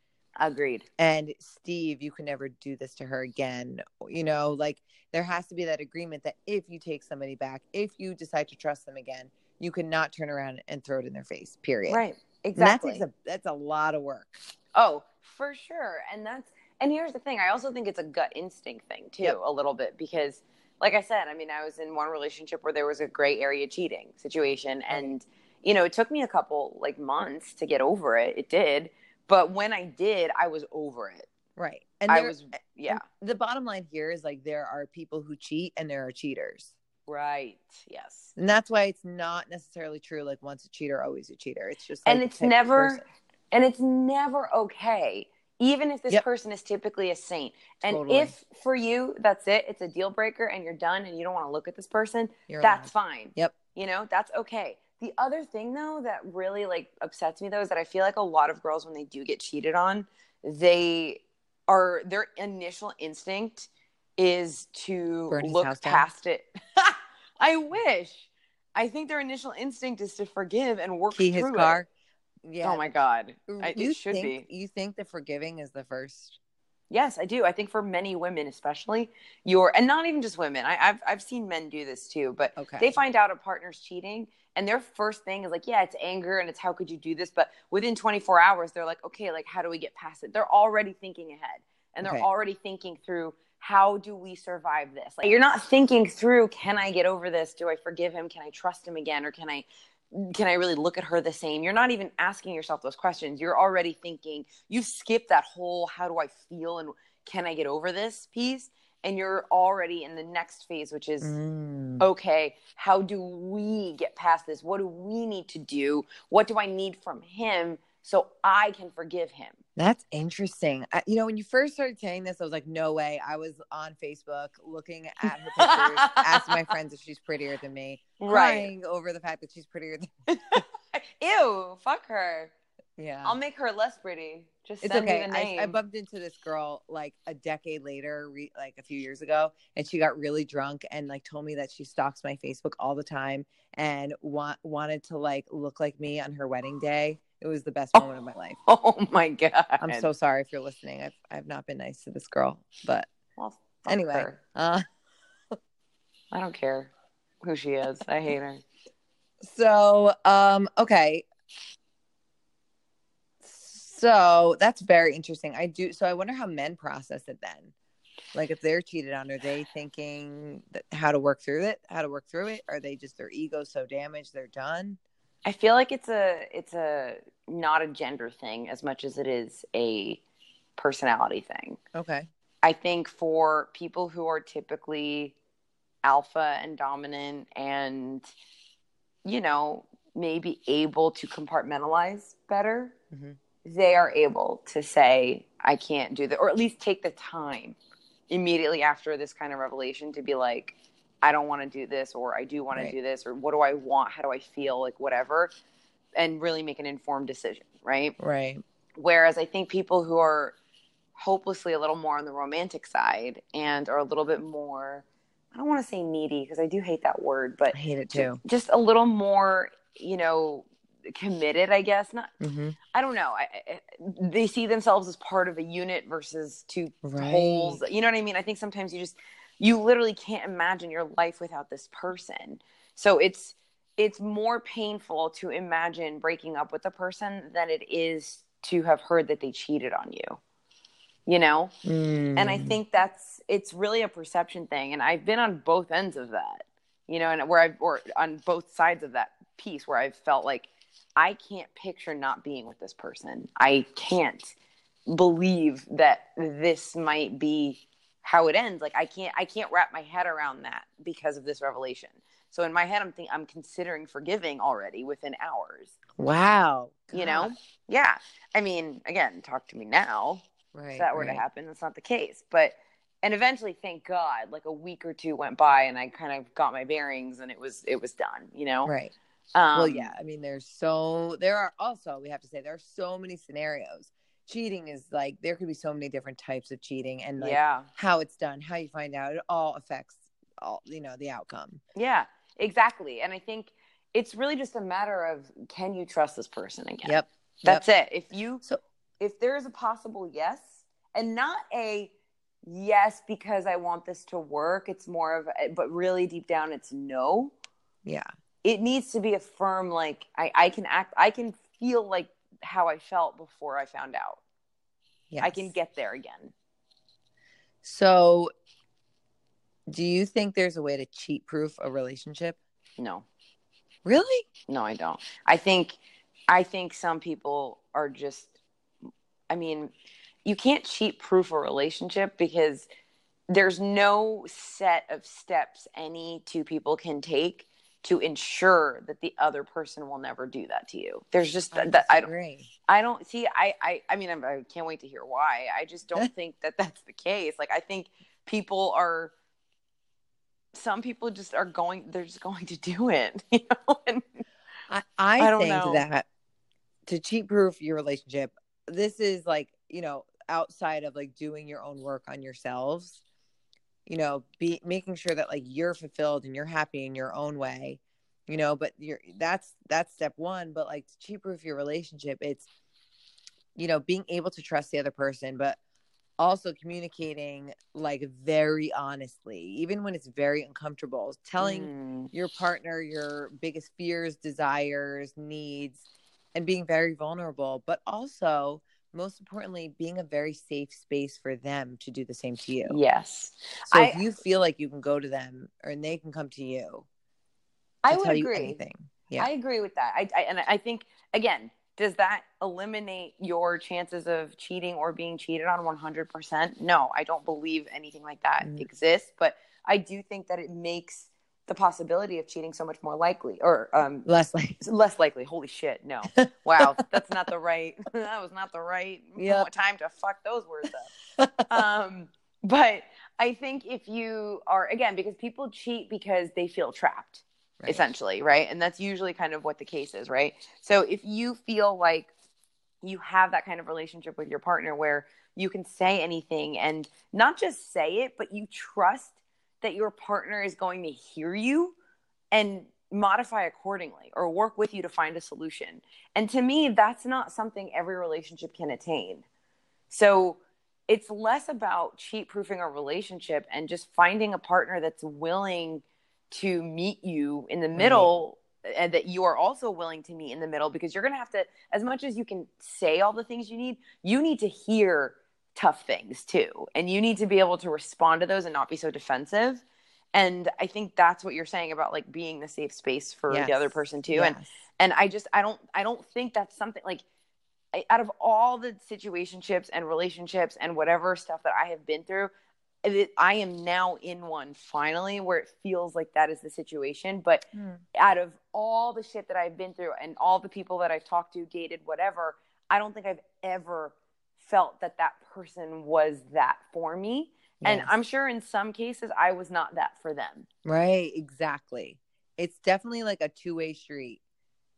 agreed. and Steve you can never do this to her again you know like there has to be that agreement that if you take somebody back if you decide to trust them again you cannot turn around and throw it in their face period Right. And that Exactly. takes a that's a lot of work Oh, for sure. And that's and here's the thing. I also think it's a gut instinct thing too, Yep. a little bit because like I said, I mean, I was in one relationship where there was a gray area cheating situation and you know, it took me a couple like months to get over it. It did. But when I did, I was over it. right and I there- was yeah. the bottom line here is like there are people who cheat and there are cheaters Right. Yes. and that's why it's not necessarily true like once a cheater always a cheater it's just And it's the type of never- And it's never okay, even if this Yep. person is typically a saint. And Totally. if for you that's it, it's a deal breaker and you're done and you don't want to look at this person, You're that's allowed. fine. Yep. You know, that's okay. The other thing though that really like upsets me though is that I feel like a lot of girls when they do get cheated on, they are their initial instinct is to look down. past it. I wish. I think their initial instinct is to forgive and work key his through car it. yeah Oh my god. I, you it should think, be. You think the forgiving is the first? Yes, I do. I think for many women, especially, you're, and not even just women. I, I've I've seen men do this too, but Okay. they find out a partner's cheating, and their first thing is like, yeah, it's anger and it's how could you do this? But within 24 hours, they're like, okay, like how do we get past it? They're already thinking ahead, and they're Okay. already thinking through how do we survive this? Like you're not thinking through, can I get over this? Do I forgive him? Can I trust him again, or can I? Can I really look at her the same? You're not even asking yourself those questions. You're already thinking, you've skipped that whole how do I feel and can I get over this piece? and you're already in the next phase which is Mm. okay how do we get past this what do we need to do what do i need from him so i can forgive him That's interesting. I, you know, when you first started saying this, I was like, no way. I was on Facebook looking at her pictures, asking my friends if she's prettier than me, crying over the fact that she's prettier than ew fuck her Yeah. i'll make her less pretty just it's send okay. I, name I bumped into this girl like a decade later, re, like a few years ago, and she got really drunk and like told me that she stalks my Facebook all the time and want wanted to like look like me on her wedding day. It was the best Oh. moment of my life. oh my god I'm so sorry if you're listening. I've I've not been nice to this girl, but well, anyway, uh, i don't care who she is i hate her so um, okay. So that's very interesting. I do. So I wonder how men process it then. Like if they're cheated on, are they thinking that how to work through it? How to work through it? Are they just their ego so damaged they're done? I feel like it's a it's a not a gender thing as much as it is a personality thing. Okay. I think for people who are typically alpha and dominant and you know maybe able to compartmentalize better Mhm. they are able to say i can't do that or at least take the time immediately after this kind of revelation to be like i don't want to do this or i do want Right. to do this or what do i want how do i feel like whatever and really make an informed decision right Right. Whereas I think people who are hopelessly a little more on the romantic side and are a little bit more, I don't want to say needy because I do hate that word, but I hate it too. just a little more, you know, committed, I guess. Not, hmm I don't know. I, I, they see themselves as part of a unit versus two Right. wholes. You know what I mean? I think sometimes you just, you literally can't imagine your life without this person. So it's, it's more painful to imagine breaking up with a person than it is to have heard that they cheated on you. You know? Mm. And I think that's it's really a perception thing. And I've been on both ends of that, you know, and where I've or on both sides of that piece where I've felt like I can't picture not being with this person. I can't believe that this might be how it ends. Like I can't I can't wrap my head around that because of this revelation. So in my head I'm think I'm considering forgiving already within hours. wow. You know? Yeah. I mean, again, talk to me now Right. if that were right. to happen. That's not the case. But and eventually, thank God, like a week or two went by, and I kind of got my bearings, and it was it was done. You know. Right. Um, well, yeah. I mean, there's so there are also we have to say there are so many scenarios. Cheating is like there could be so many different types of cheating, and like yeah. how it's done, how you find out, it all affects all you know the outcome. Yeah. Exactly. And I think it's really just a matter of can you trust this person again? Yep. That's it. If you So- if there is a possible yes, and not a yes because I want this to work, it's more of a, but really deep down it's no. Yeah. it needs to be a firm like I, I can act i can feel like how i felt before i found out Yeah. i can get there again So, do you think there's a way to cheat proof a relationship? no Really? no i don't i think i think some people are just i mean you can't cheat proof a relationship because there's no set of steps any two people can take to ensure that the other person will never do that to you there's just that, that i don't. I don't see. I I I mean, I'm, I can't wait to hear why. I just don't think that that's the case. Like, I think people are. Some people just are going. They're just going to do it, you know. And I, I, I don't think know. that to cheat proof your relationship, this is like, you know, outside of like doing your own work on yourselves, you know, be making sure that like you're fulfilled and you're happy in your own way, you know, but you're that's that's step one. But like to cheat proof your relationship, it's you know, being able to trust the other person, but also communicating like very honestly, even when it's very uncomfortable, telling Mm, your partner your biggest fears, desires, needs, and being very vulnerable, but also, most importantly, being a very safe space for them to do the same to you. yes, So I- if you feel like you can go to them or they can come to you to I would agree. anything. Yeah. I agree with that. I, I and I think again, does that eliminate your chances of cheating or being cheated on 100%? No, I don't believe anything like that mm. exists, but I do think that it makes the possibility of cheating so much more likely or um, less likely. Less likely. Holy shit. No. Wow. that's not the right, that was not the right yep. time to fuck those words up. um, but I think if you are, again, because people cheat because they feel trapped right. essentially, right? And that's usually kind of what the case is, right? So if you feel like you have that kind of relationship with your partner where you can say anything and not just say it, but you trust that your partner is going to hear you and modify accordingly or work with you to find a solution. And to me, that's not something every relationship can attain. So it's less about cheat proofing a relationship and just finding a partner that's willing to meet you in the mm-hmm. middle right. and that you are also willing to meet in the middle because you're going to have to as much as you can say all the things you need you need to hear tough things too and you need to be able to respond to those and not be so defensive and i think that's what you're saying about like being the safe space for yes. the other person too yes. and and i just i don't i don't think that's something like out of all the situationships and relationships and whatever stuff that i have been through I am now in one finally where it feels like that is the situation. But mm. out of all the shit that I've been through and all the people that I've talked to, dated, whatever, I don't think I've ever felt that that person was that for me. Yes. And I'm sure in some cases I was not that for them. Right, exactly. It's definitely like a two way street.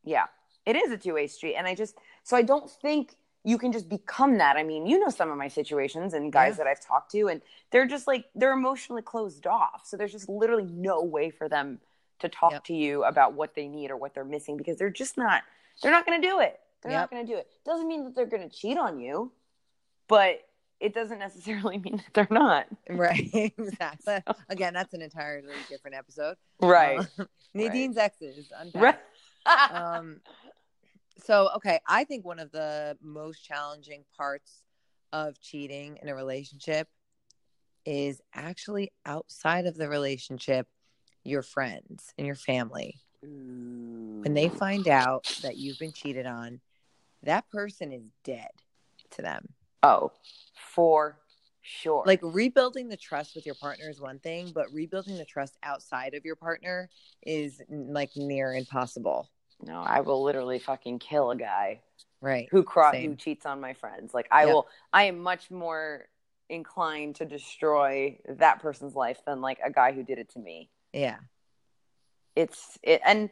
Yeah, it is a two way street. And I just, so I don't think you can just become that. I mean, you know some of my situations and guys yeah. that I've talked to, and they're just like they're emotionally closed off. So there's just literally no way for them to talk yep. to you about what they need or what they're missing because they're just not they're not going to do it. They're yep. not going to do it. Doesn't mean that they're going to cheat on you, but it doesn't necessarily mean that they're not. Right. Exactly. So. Again, that's an entirely different episode. Right. Um, Nadine's right. exes. Right. um, so okay i think one of the most challenging parts of cheating in a relationship is actually outside of the relationship your friends and your family when they find out that you've been cheated on that person is dead to them oh for sure like rebuilding the trust with your partner is one thing but rebuilding the trust outside of your partner is like near impossible no, I will literally fucking kill a guy. Right. Who cross who cheats on my friends. Like I yep. will I am much more inclined to destroy that person's life than like a guy who did it to me. Yeah. It's it and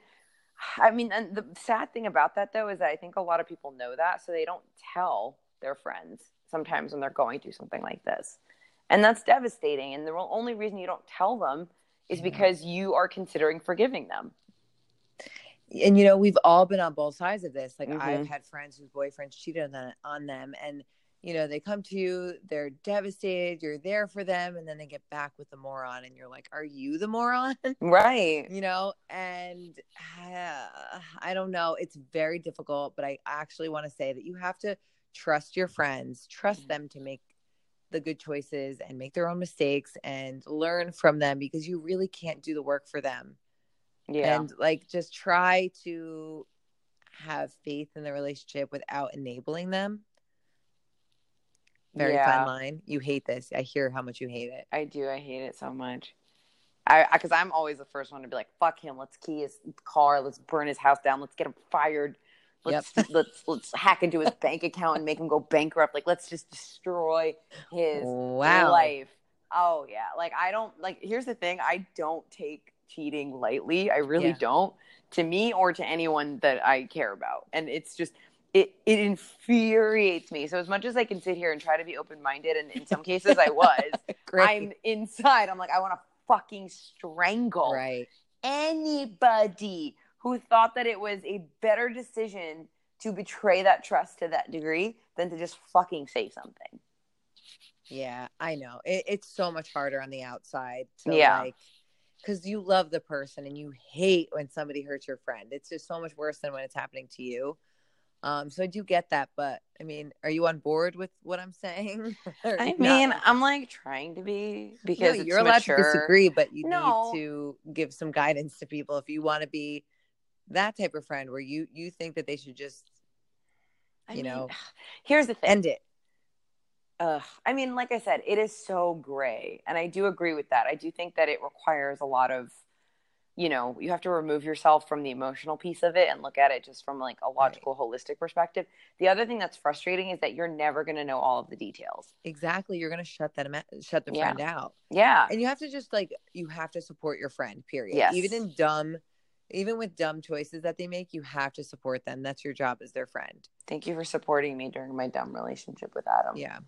I mean and the sad thing about that though is that I think a lot of people know that so they don't tell their friends sometimes when they're going through something like this. And that's devastating. And the only reason you don't tell them is because you are considering forgiving them. And you know we've all been on both sides of this. Like mm-hmm. i've had friends whose boyfriends cheated on them, on them. And you know they come to you they're devastated you're there for them and then they get back with the moron and you're like are you the moron? Right. You know? And uh, i don't know. It's very difficult but i actually want to say that you have to trust your friends trust mm-hmm. them to make the good choices and make their own mistakes and learn from them because you really can't do the work for them yeah. And like just try to have faith in the relationship without enabling them. Very yeah. fine line. You hate this. I hear how much you hate it. I do. I hate it so much. I because I'm always the first one to be like, "Fuck him. Let's key his car. Let's burn his house down. Let's get him fired. Let's yep. let's let's hack into his bank account and make him go bankrupt. Like let's just destroy his wow. life." Oh yeah. Like I don't like. Here's the thing. I don't take cheating lightly. I really yeah. don't to me or to anyone that I care about. And it's just it it infuriates me. So as much as I can sit here and try to be open minded, and in some cases I was, I'm inside. I'm like, I want to fucking strangle right. anybody who thought that it was a better decision to betray that trust to that degree than to just fucking say something. Yeah, I know. It, it's so much harder on the outside to yeah. like because you love the person and you hate when somebody hurts your friend. It's just so much worse than when it's happening to you. Um, so I do get that, but I mean, are you on board with what I'm saying? I mean, not? I'm like trying to be because no, you're allowed mature. to disagree, but you no. need to give some guidance to people if you want to be that type of friend where you you think that they should just I you mean, know, here's the thing. end it. Ugh. I mean, like I said, it is so gray. And I do agree with that. I do think that it requires a lot of, you know, you have to remove yourself from the emotional piece of it and look at it just from like a logical, holistic perspective. The other thing that's frustrating is that you're never going to know all of the details. Exactly. You're gonna shut that shut the Yeah. friend out. Yeah. and you have to just like you have to support your friend period Yes. even in dumb even with dumb choices that they make you have to support them that's your job as their friend Thank you for supporting me during my dumb relationship with Adam. yeah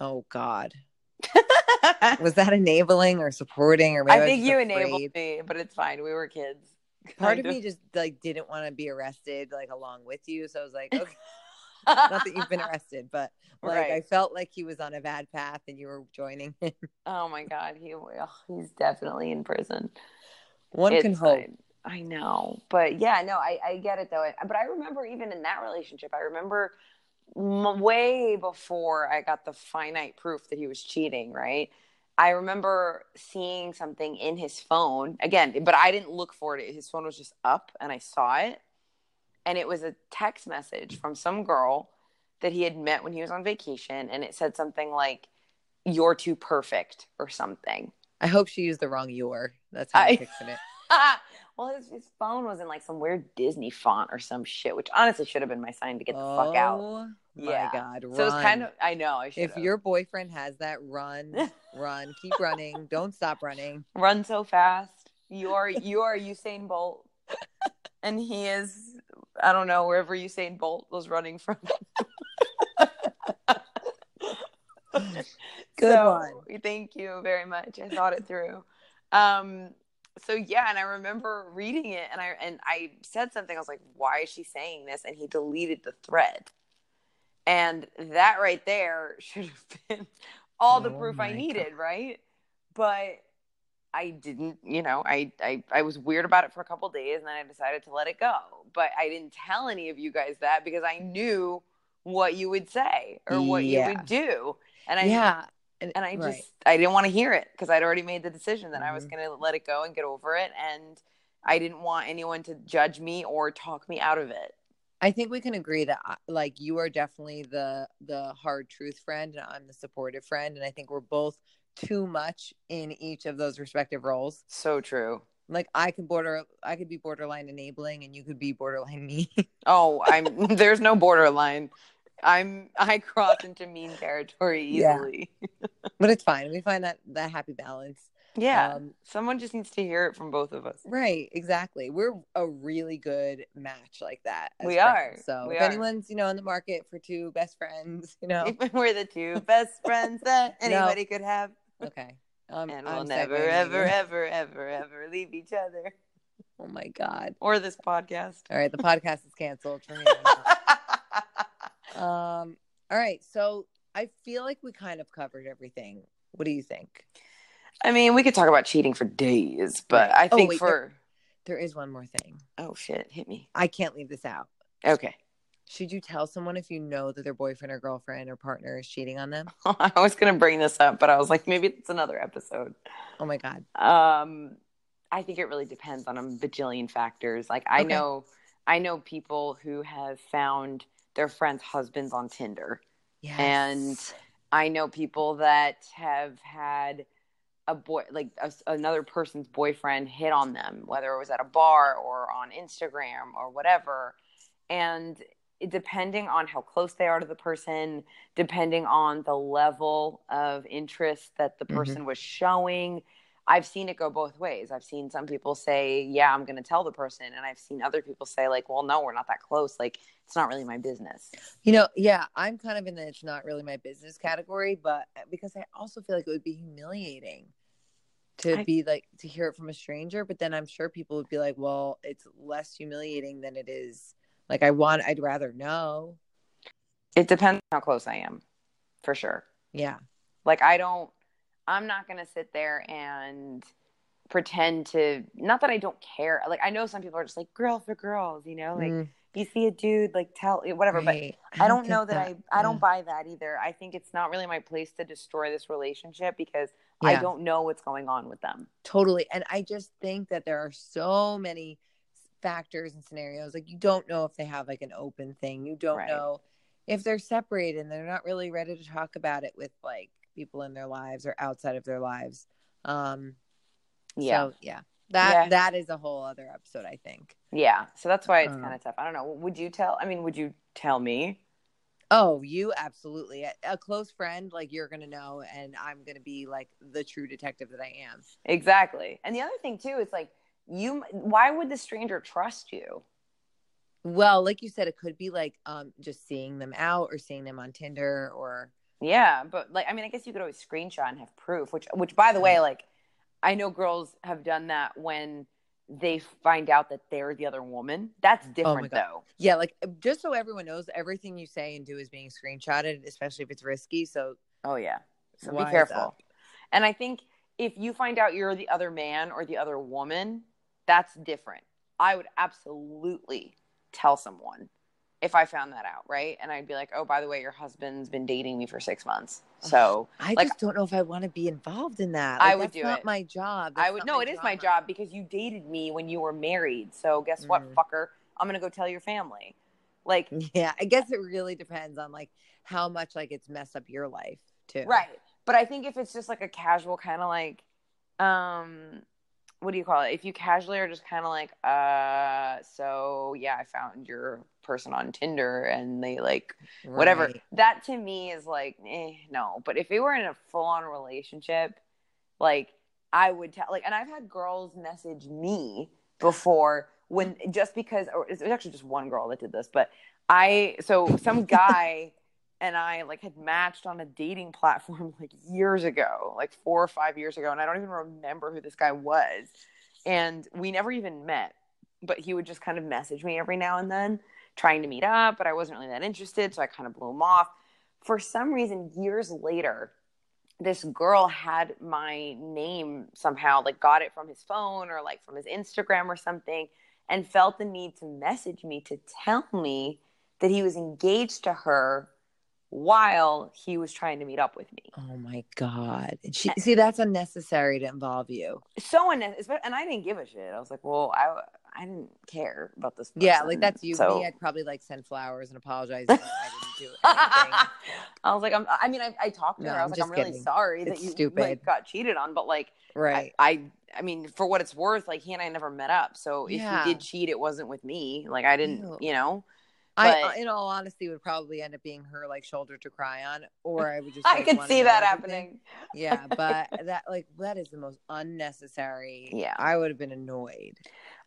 oh god was that enabling or supporting or I think just you afraid? enabled me, but it's fine. We were kids. part of me just like didn't want to be arrested like along with you so i was like okay not that you've been arrested but like Right. i felt like he was on a bad path and you were joining him oh my god, he oh, he's definitely in prison. one It's can hope fine. I know, but yeah, no, I I get it though. But I remember even in that relationship, I remember m- way before I got the finite proof that he was cheating. Right. I remember seeing something in his phone again, but I didn't look for it. His phone was just up, and I saw it, and it was a text message from some girl that he had met when he was on vacation, and it said something like, "You're too perfect" or something. i hope she used the wrong your that's how I- i'm fixing it well, his, his phone was in like some weird Disney font or some shit, which honestly should have been my sign to get the fuck out. Oh my Yeah. god! So it's kind of, I know, I should if your boyfriend has that, run, run, keep running, don't stop running. run so fast, you are you are Usain Bolt, and he is, I don't know, wherever Usain Bolt was running from. Good so, one. Thank you very much. I thought it through. Um, so yeah, and I remember reading it, and I and I said something. I was like, "Why is she saying this?" And he deleted the thread, and that right there should have been all the Oh proof I needed, right? But I didn't. You know, I, I I was weird about it for a couple days, and then I decided to let it go. But I didn't tell any of you guys that because I knew what you would say or what Yeah. you would do, and I yeah, and I just right. I didn't want to hear it because I'd already made the decision that I was Mhm. going to let it go and get over it, and I didn't want anyone to judge me or talk me out of it. I think we can agree that like you are definitely the the hard truth friend, and I'm the supportive friend, and I think we're both too much in each of those respective roles. So true. Like I could border, I could be borderline enabling, and you could be borderline me. Oh, I'm there's no borderline. I'm I cross into mean territory Yeah. easily. but it's fine. We find that that happy balance. Yeah. Um, Someone just needs to hear it from both of us. Right, exactly. We're a really good match like that. We friends. are. So We if are. anyone's, you know, in the market for two best friends, you know, We're the two best friends that No. anybody could have. okay. Um, And we'll I'm never, ever, ever, ever, ever leave each other. Oh my god. Or this podcast. All right, the podcast is canceled for me. Um. All right, so I feel like we kind of covered everything. What do you think? I mean, we could talk about cheating for days, but. I Oh, think wait, for There is one more thing. oh shit, hit me. I can't leave this out. Okay, Should you tell someone if you know that their boyfriend or girlfriend or partner is cheating on them? I was gonna bring this up, but I was like, maybe it's another episode. Oh my god. Um, I think it really depends on a bajillion factors. Like I Okay. know, I know people who have found their friends' husbands on Tinder. Yes. And I know people that have had a boy, like a, another person's boyfriend, hit on them, whether it was at a bar or on Instagram or whatever. And depending on how close they are to the person, depending on the level of interest that the Mhm. person was showing, I've seen it go both ways. I've seen some people say, "Yeah, I'm going to tell the person," and I've seen other people say, "Like, well, no, we're not that close. Like, it's not really my business." You know, yeah, I'm kind of in the it's not really my business category, but uh, because I also feel like it would be humiliating to I- be like to hear it from a stranger, but then I'm sure people would be like, well, it's less humiliating than it is. Like I want I'd rather know. It depends on how close I am, for sure. Yeah. Like I don't I'm not going to sit there and pretend to not that I don't care. Like I know some people are just like girl for girls, you know, like Mm, you see a dude like tell whatever, right. but I don't think know that, I I yeah. don't buy that either. I think it's not really my place to destroy this relationship because I don't know what's going on with them. Totally. And I just think that there are so many factors and scenarios. Like you don't know if they have like an open thing. You don't Right. know if they're separated and they're not really ready to talk about it with like people in their lives or outside of their lives. Um Yeah. so yeah. That Yeah. that is a whole other episode, I think. Yeah. So that's why it's Uh. kind of tough. I don't know. Would you tell? I mean, would you tell me? Oh, you absolutely. A, a close friend, like you're gonna know, and I'm gonna be like the true detective that I am. Exactly. And the other thing too is like you. Why would the stranger trust you? Well, like you said, it could be like um just seeing them out or seeing them on Tinder or Yeah, but like I mean, I guess you could always screenshot and have proof. Which, which by the way, like I know girls have done that when they find out that they're the other woman. That's oh different God. though. yeah, like just so everyone knows, everything you say and do is being screenshotted, especially if it's risky. So Oh yeah. So be careful. up. And I think if you find out you're the other man or the other woman, that's different. I would absolutely tell someone if I found that out, right? And I'd be like, "Oh, by the way, your husband's been dating me for 6 months." So, I Like- just don't know if I want to be involved in that. I would do not it. my job. I That's would not no, it is my job because you dated me when you were married. So, guess what, Mm. fucker? I'm going to go tell your family. Like, Yeah, I guess it really depends on like how much like it's messed up your life too. Right. But I think if it's just like a casual kind of like, um, what do you call it? If you casually are just kind of like, uh, so yeah, I found your person on Tinder and they like whatever. That to me is like, eh, no. But if they were in a full on relationship, like I would tell, like, and I've had girls message me before when just because, or it was actually just one girl that did this, but I, so some guy and I like had matched on a dating platform like years ago, like four or five years ago, and I don't even remember who this guy was. And we never even met, but he would just kind of message me every now and then trying to meet up, but I wasn't really that interested, so I kind of blew him off. For some reason, years later, this girl had my name somehow, like got it from his phone or like from his Instagram or something, and felt the need to message me to tell me that he was engaged to her while he was trying to meet up with me. Oh my god. And she see that's unnecessary to involve you. So unnecessary, and I didn't give a shit. I was like, well, I I didn't care about this. Yeah, like that's you. so- Me, I'd probably like send flowers and apologize. I didn't do anything. I was like, I'm, I mean, I, I talked to No, her. I I'm was like, just I'm really sorry It's that you stupid. like got cheated on, but like, Right. I, I, I mean, for what it's worth, like he and I never met up. So if Yeah. he did cheat, it wasn't with me. Like I didn't, Ew. you know. I, in all honesty, would probably end up being her like shoulder to cry on, or I would just. I could see that everything. happening. Yeah, but that like that is the most unnecessary. Yeah. I would have been annoyed.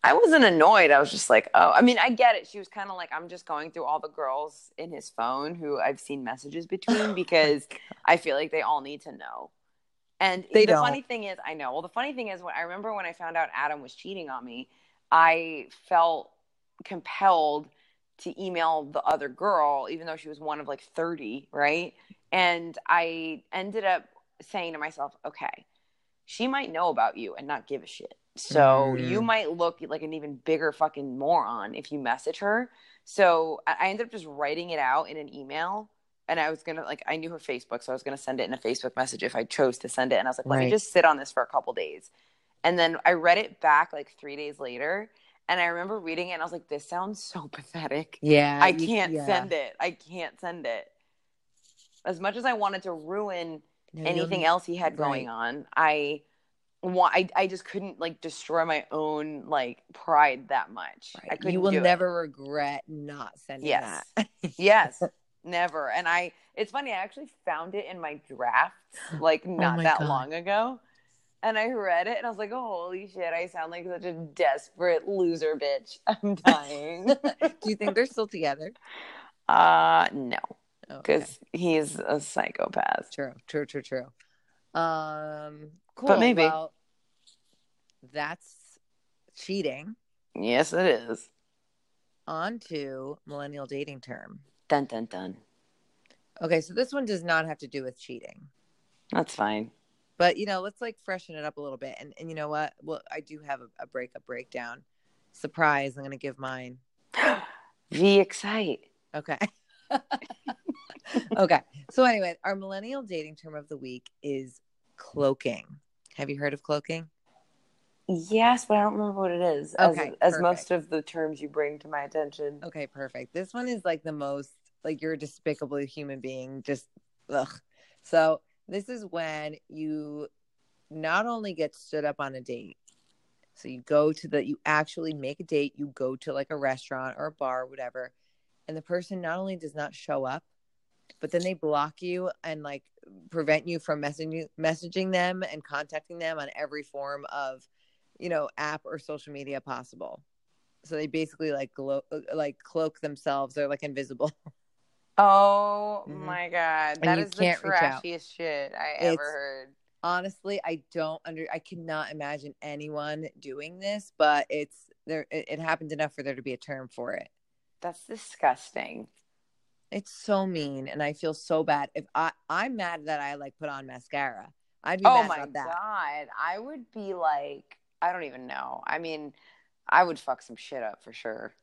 I wasn't annoyed. I was just like, oh, I mean, I get it. She was kind of like, I'm just going through all the girls in his phone who I've seen messages between oh because I feel like they all need to know. And They the don't. funny thing is, I know. Well, the funny thing is, when I remember when I found out Adam was cheating on me, I felt compelled to email the other girl, even though she was one of like 30, right? And I ended up saying to myself, okay, she might know about you and not give a shit. So Mm. you might look like an even bigger fucking moron if you message her. So I I ended up just writing it out in an email. And I was gonna like I knew her Facebook, so I was gonna send it in a Facebook message if I chose to send it. And I was like, let me just sit on this for a couple days. And then I read it back like three days later, and I remember reading it and I was like, this sounds so pathetic. Yeah, I can't yeah. send it. I can't send it. As much as I wanted to ruin No, anything else he had going on, I want I, I just couldn't like destroy my own like pride that much. I couldn't You will do it. never regret not sending Yes. that. Yes. Never. And I it's funny, I actually found it in my drafts like oh not Oh that God. long ago. And I read it and I was like, oh, holy shit, I sound like such a desperate loser bitch. I'm dying. Do you think they're still together? uh no, Oh, okay. because he's a psychopath. True, true, true, true. Um, cool. But maybe. Well, that's cheating. Yes, it is. On to millennial dating term. Dun dun dun. Okay, so this one does not have to do with cheating, That's fine. But you know, let's like freshen it up a little bit. And and you know what? Well, I do have a, a breakup breakdown. Surprise! I'm gonna give mine. V excite. Okay. okay. So anyway, our millennial dating term of the week is cloaking. Have you heard of cloaking? Yes, but I don't remember what it is. Okay, as perfect. most of the terms you bring to my attention. Okay, perfect. This one is like the most like you're a despicable human being. Just ugh. So this is when you not only get stood up on a date. So you go to the you actually make a date, you go to like a restaurant or a bar or whatever, and the person not only does not show up, but then they block you and like prevent you from messaging messaging them and contacting them on every form of you know app or social media possible so they basically like glo- like cloak themselves they're like invisible Oh Mhm. my god, that the reach out. trashiest shit I It's- ever heard. honestly i don't under i cannot imagine anyone doing this but it's there it, it happened enough for there to be a term for it That's disgusting. it's so mean and i feel so bad if i i'm mad that i like put on mascara i'd be Oh mad my about that god, I would be like, I don't even know. I mean, I would fuck some shit up for sure.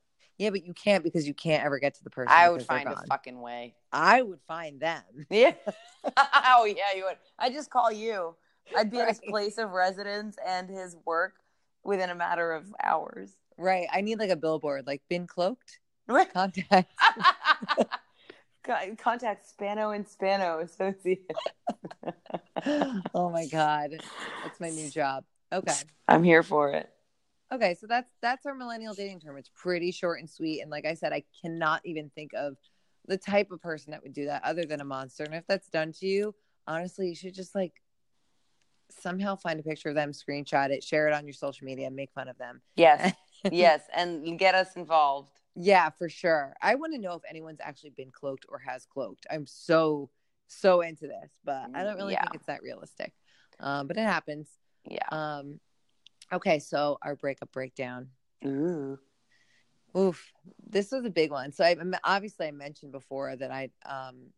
Yeah but you can't because you can't ever get to the person I would find a fucking way. i would find them Yeah. oh yeah, you would. I just call you. I'd be at his place of residence and his work within a matter of hours. right i need like a billboard like been cloaked Right. contact Contact Spano and Spano Associates. oh my god that's my new job okay I'm here for it. Okay so that's that's our millennial dating term it's pretty short and sweet and like i said i cannot even think of the type of person that would do that other than a monster and if that's done to you honestly you should just like somehow find a picture of them screenshot it share it on your social media make fun of them Yes. yes. And get us involved. yeah for sure i want to know if anyone's actually been cloaked or has cloaked i'm so so into this but i don't really Yeah. think it's that realistic um but it happens Yeah. um okay so our breakup breakdown Ooh. Oof, this was a big one. So I obviously I mentioned before that I'd um,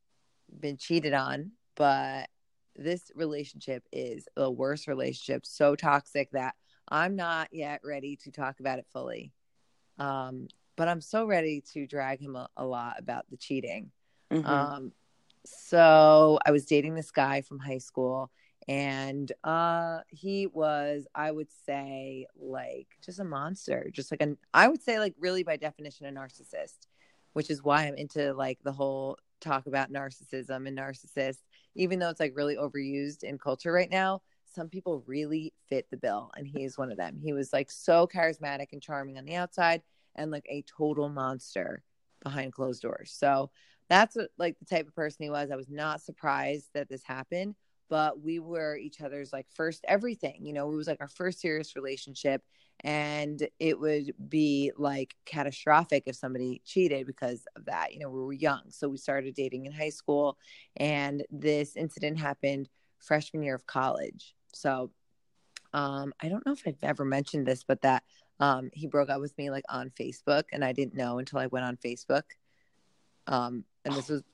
been cheated on, but this relationship is the worst relationship. So toxic that I'm not yet ready to talk about it fully. Um, but I'm so ready to drag him a, a lot about the cheating. Mhm. Um, so I was dating this guy from high school, and uh, he was, I would say, like just a monster, just like an, I would say, like really by definition, a narcissist, which is why I'm into like the whole talk about narcissism and narcissists, even though it's like really overused in culture right now. Some people really fit the bill, and he is one of them. He was like so charismatic and charming on the outside, and like a total monster behind closed doors. So that's what, like the type of person he was. I was not surprised that this happened, but we were each other's like first everything. You know, it was like our first serious relationship, and it would be like catastrophic if somebody cheated because of that. You know, we were young, so we started dating in high school, and this incident happened freshman year of college. So, um, I don't know if I've ever mentioned this, but that um, he broke up with me like on Facebook, and I didn't know until I went on Facebook. Um, and this was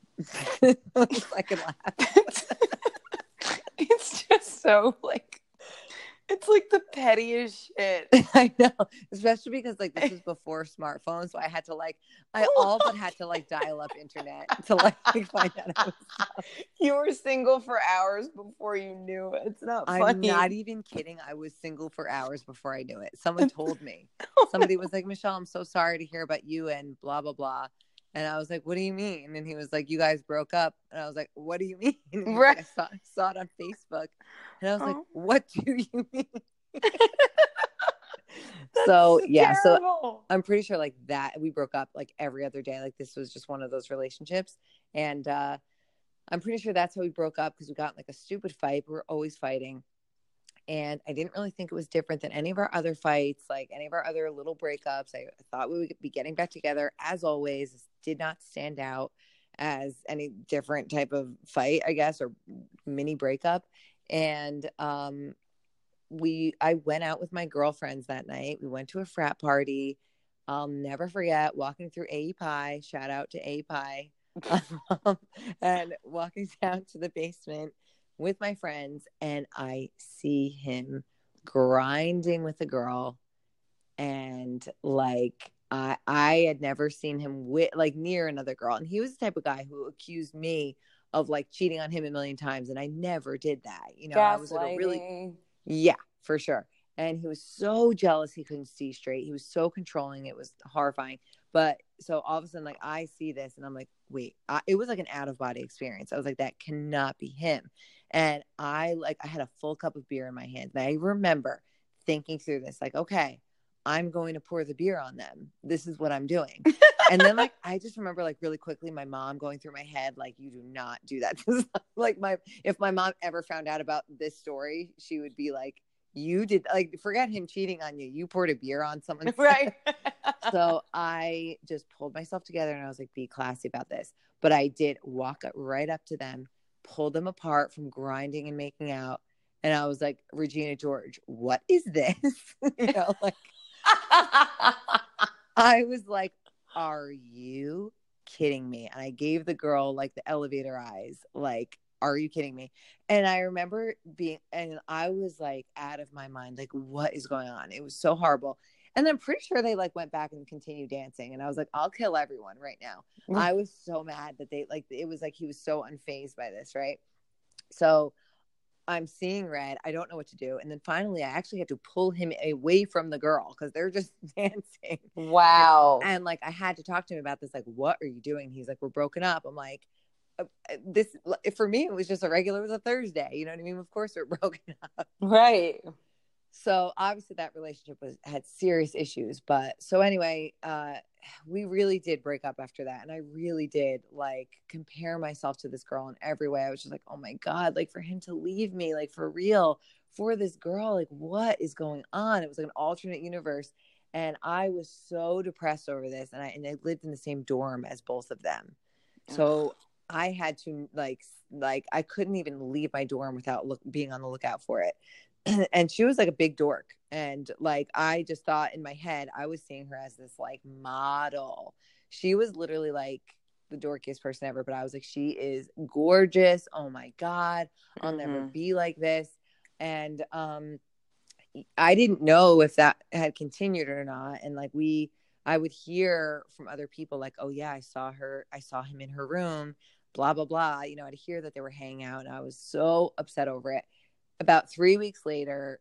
I could laugh. So like it's like the pettiest shit. I know, especially because like this was before smartphones, so I had to like I oh all but had to like dial up internet to like find out. I was You were single for hours before you knew it. It's not I'm funny. not even kidding. I was single for hours before I knew it. Someone told me. Oh Somebody was like, Michelle, I'm so sorry to hear about you and blah blah blah. And I was like, What do you mean? And he was like, You guys broke up. And I was like, What do you mean? And he I saw, saw it on Facebook. And I was like, Oh. What do you mean? So yeah, so. I'm pretty sure like that we broke up like every other day. Like this was just one of those relationships. And uh I'm pretty sure that's how we broke up because we got in like a stupid fight. We were always fighting. And I didn't really think it was different than any of our other fights, like any of our other little breakups. I thought we would be getting back together. As always, this did not stand out as any different type of fight, I guess, or mini breakup. And um we I went out with my girlfriends that night. We went to a frat party. I'll never forget walking through A Pie. Shout out to A Pie. Um, and walking down to the basement with my friends, and I see him grinding with a girl, and like I I had never seen him with like near another girl, and he was the type of guy who accused me of like cheating on him a million times, and I never did that. You know, I was like really yeah, for sure. And he was so jealous he couldn't see straight. He was so controlling. It was horrifying. But so all of a sudden, like I see this and I'm like, wait, I, it was like an out of body experience. I was like, that cannot be him. And I like, I had a full cup of beer in my hand. And I remember thinking through this, like, okay, I'm going to pour the beer on them. This is what I'm doing. and then like I just remember like really quickly my mom going through my head like you do not do that. like my if my mom ever found out about this story, she would be like you did like forget him cheating on you. You poured a beer on someone. Right. so I just pulled myself together and I was like be classy about this. But I did walk up right up to them, pull them apart from grinding and making out. And I was like, Regina George, what is this? you know, like I was like, are you kidding me? And I gave the girl like the elevator eyes, like, are you kidding me? And I remember being, and I was like out of my mind, like, what is going on? It was so horrible. And then I'm pretty sure they like went back and continued dancing. And I was like, I'll kill everyone right now. Mm-hmm. I was so mad that they like, it was like he was so unfazed by this, right? So I'm seeing red. I don't know what to do. And then finally, I actually had to pull him away from the girl because they're just dancing. Wow. And, and, like, I had to talk to him about this. Like, what are you doing? He's like, we're broken up. I'm like, uh, uh, this for me, it was just a regular, it was a Thursday. You know what I mean? Of course, we're broken up. Right so obviously that relationship was had serious issues but so anyway uh we really did break up after that and i really did like compare myself to this girl in every way. I was just like oh my god like for him to leave me like for real for this girl like what is going on? It was like an alternate universe and i was so depressed over this and i and i lived in the same dorm as both of them. So i had to like like i couldn't even leave my dorm without look being on the lookout for it and she was like a big dork. And like i just thought in my head i was seeing her as this like model. She was literally like the dorkiest person ever but i was like she is gorgeous. Oh my god. I'll mm-hmm. never be like this. And um i didn't know if that had continued or not. And like we i would hear from other people like oh yeah i saw her i saw him in her room blah blah blah. You know i'd hear that they were hanging out and i was so upset over it about three weeks later,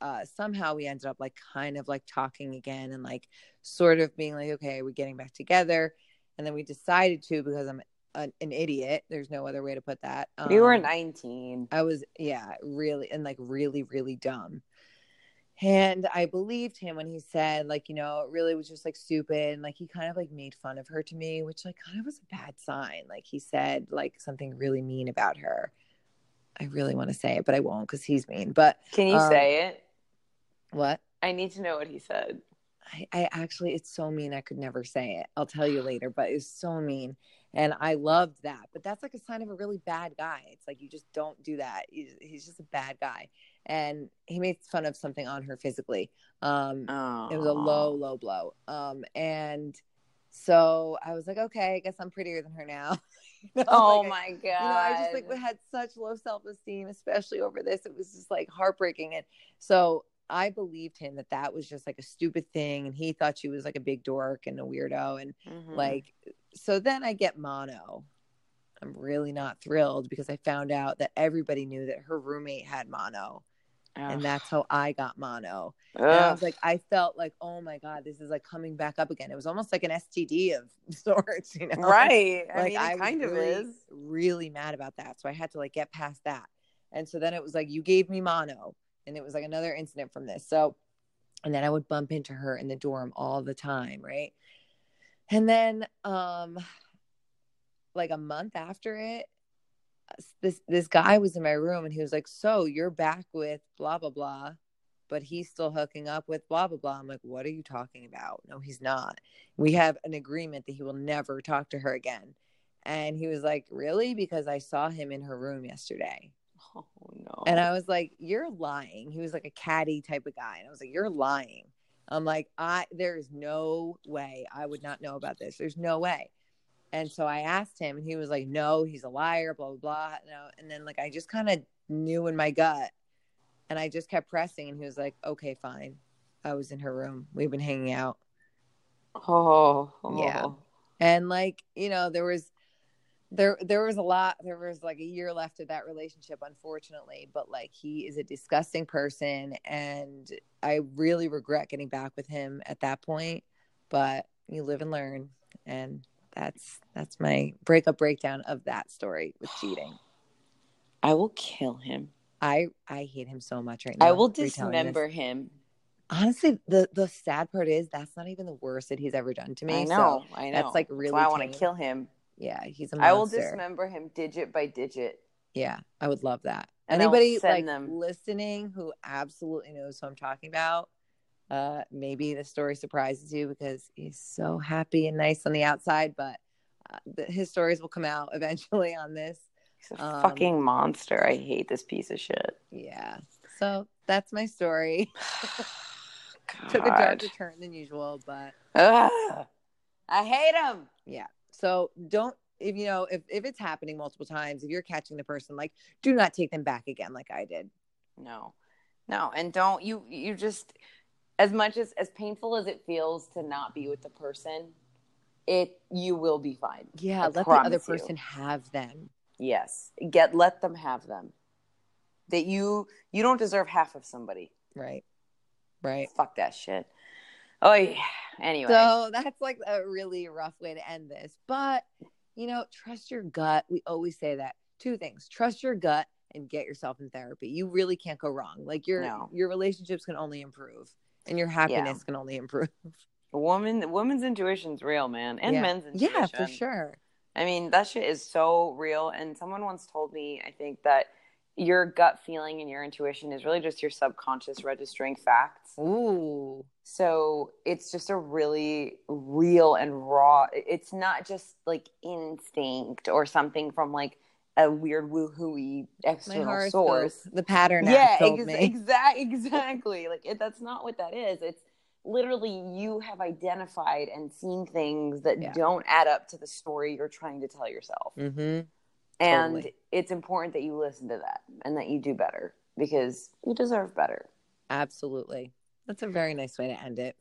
uh, somehow we ended up like kind of like talking again and like sort of being like, okay, we're getting back together. And then we decided to because I'm an, an idiot. There's no other way to put that. Um, you were 19. I was, yeah, really, and like really, really dumb. And I believed him when he said, like, you know, it really was just like stupid. And like, he kind of like made fun of her to me, which like kind of was a bad sign. Like, he said like something really mean about her. I really want to say it, but I won't because he's mean. But can you um, say it? What? I need to know what he said. I, I actually, it's so mean. I could never say it. I'll tell you later, but it's so mean. And I loved that. But that's like a sign of a really bad guy. It's like you just don't do that. He's, he's just a bad guy. And he made fun of something on her physically. Um, it was a low, low blow. Um, and so I was like, okay, I guess I'm prettier than her now. know? Oh like my I, god! You know, I just like had such low self esteem, especially over this. It was just like heartbreaking, and so I believed him that that was just like a stupid thing, and he thought she was like a big dork and a weirdo, and mm-hmm. like so. Then I get mono. I'm really not thrilled because I found out that everybody knew that her roommate had mono. And that's how I got mono. And I was like, I felt like, oh my god, this is like coming back up again. It was almost like an STD of sorts, you know? Right. I like mean, I kind of really, is really mad about that, so I had to like get past that. And so then it was like, you gave me mono, and it was like another incident from this. So, and then I would bump into her in the dorm all the time, right? And then, um, like a month after it, this this guy was in my room and he was like, "So you're back with blah blah blah." But he's still hooking up with blah blah blah. I'm like, what are you talking about? No, he's not. We have an agreement that he will never talk to her again. And he was like, Really? Because I saw him in her room yesterday. Oh no. And I was like, You're lying. He was like a catty type of guy. And I was like, You're lying. I'm like, I there is no way I would not know about this. There's no way. And so I asked him, and he was like, "No, he's a liar." Blah blah blah. No, and then like I just kind of knew in my gut, and I just kept pressing, and he was like, "Okay, fine." I was in her room. We've been hanging out. Oh, oh. yeah. And like you know, there was there there was a lot. There was like a year left of that relationship, unfortunately. But like he is a disgusting person, and I really regret getting back with him at that point. But you live and learn, and that's that's my breakup breakdown of that story with cheating. I will kill him. I I hate him so much right now. I will dismember him. Honestly, the the sad part is that's not even the worst that he's ever done to me. I know. So, I know. that's, like, really why I want to kill him. yeah, he's a I will monster. dismember him digit by digit. Yeah, I would love that. And Anybody like them. listening who absolutely knows who I'm talking about, uh, maybe the story surprises you because he's so happy and nice on the outside, but uh, the, his stories will come out eventually on this. He's a Um, fucking monster. I hate this piece of shit. Yeah, so that's my story. Took a darker turn than usual, but Ugh. I hate him. yeah. So don't if you know if if it's happening multiple times, if you're catching the person, like do not take them back again, like I did. No, no, and don't you you just as much as as painful as it feels to not be with the person, it you will be fine. Yeah, I let the other you. person have them. Yes, get let them have them. That you you don't deserve half of somebody. Right. Right. Fuck that shit. Oh yeah. Anyway, So that's like a really rough way to end this. But, you know, trust your gut. We always say that. Two things trust your gut and get yourself in therapy. You really can't go wrong. Like your No. your relationships can only improve and your happiness can only improve. woman woman's intuition's real, man, and yeah. men's intuition. Yeah, for sure. I mean, that shit is so real. And someone once told me, I think that your gut feeling and your intuition is really just your subconscious registering facts. Ooh. So it's just a really real and raw. It's not just like instinct or something from like a weird woohooey external source. the pattern Yeah, ex- me. exact, exactly. Like it, that's not what that is. It's literally you have identified and seen things that Yeah. don't add up to the story you're trying to tell yourself. mm-hmm. And Totally. it's important that you listen to that and that you do better because you deserve better. Absolutely. That's a very nice way to end it.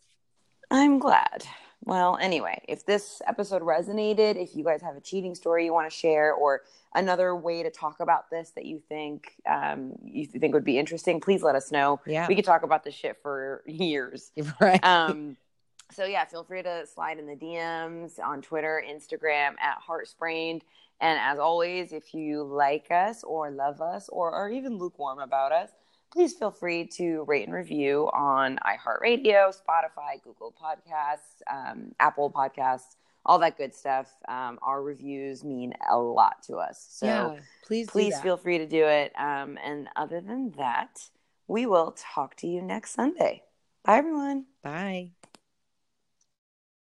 I'm glad. Well, anyway, if this episode resonated, if you guys have a cheating story you want to share or another way to talk about this that you think um, you think would be interesting, please let us know. Yeah. We could talk about this shit for years. right. Um, so yeah, feel free to slide in the DMs on Twitter, Instagram at Heartsprained. And as always, if you like us or love us or are even lukewarm about us, please feel free to rate and review on iHeartRadio, Spotify, Google Podcasts, um, Apple Podcasts, all that good stuff. Um, our reviews mean a lot to us. So yeah. Please please feel free to do it. Um, and other than that, we will talk to you next Sunday. Bye, everyone. Bye.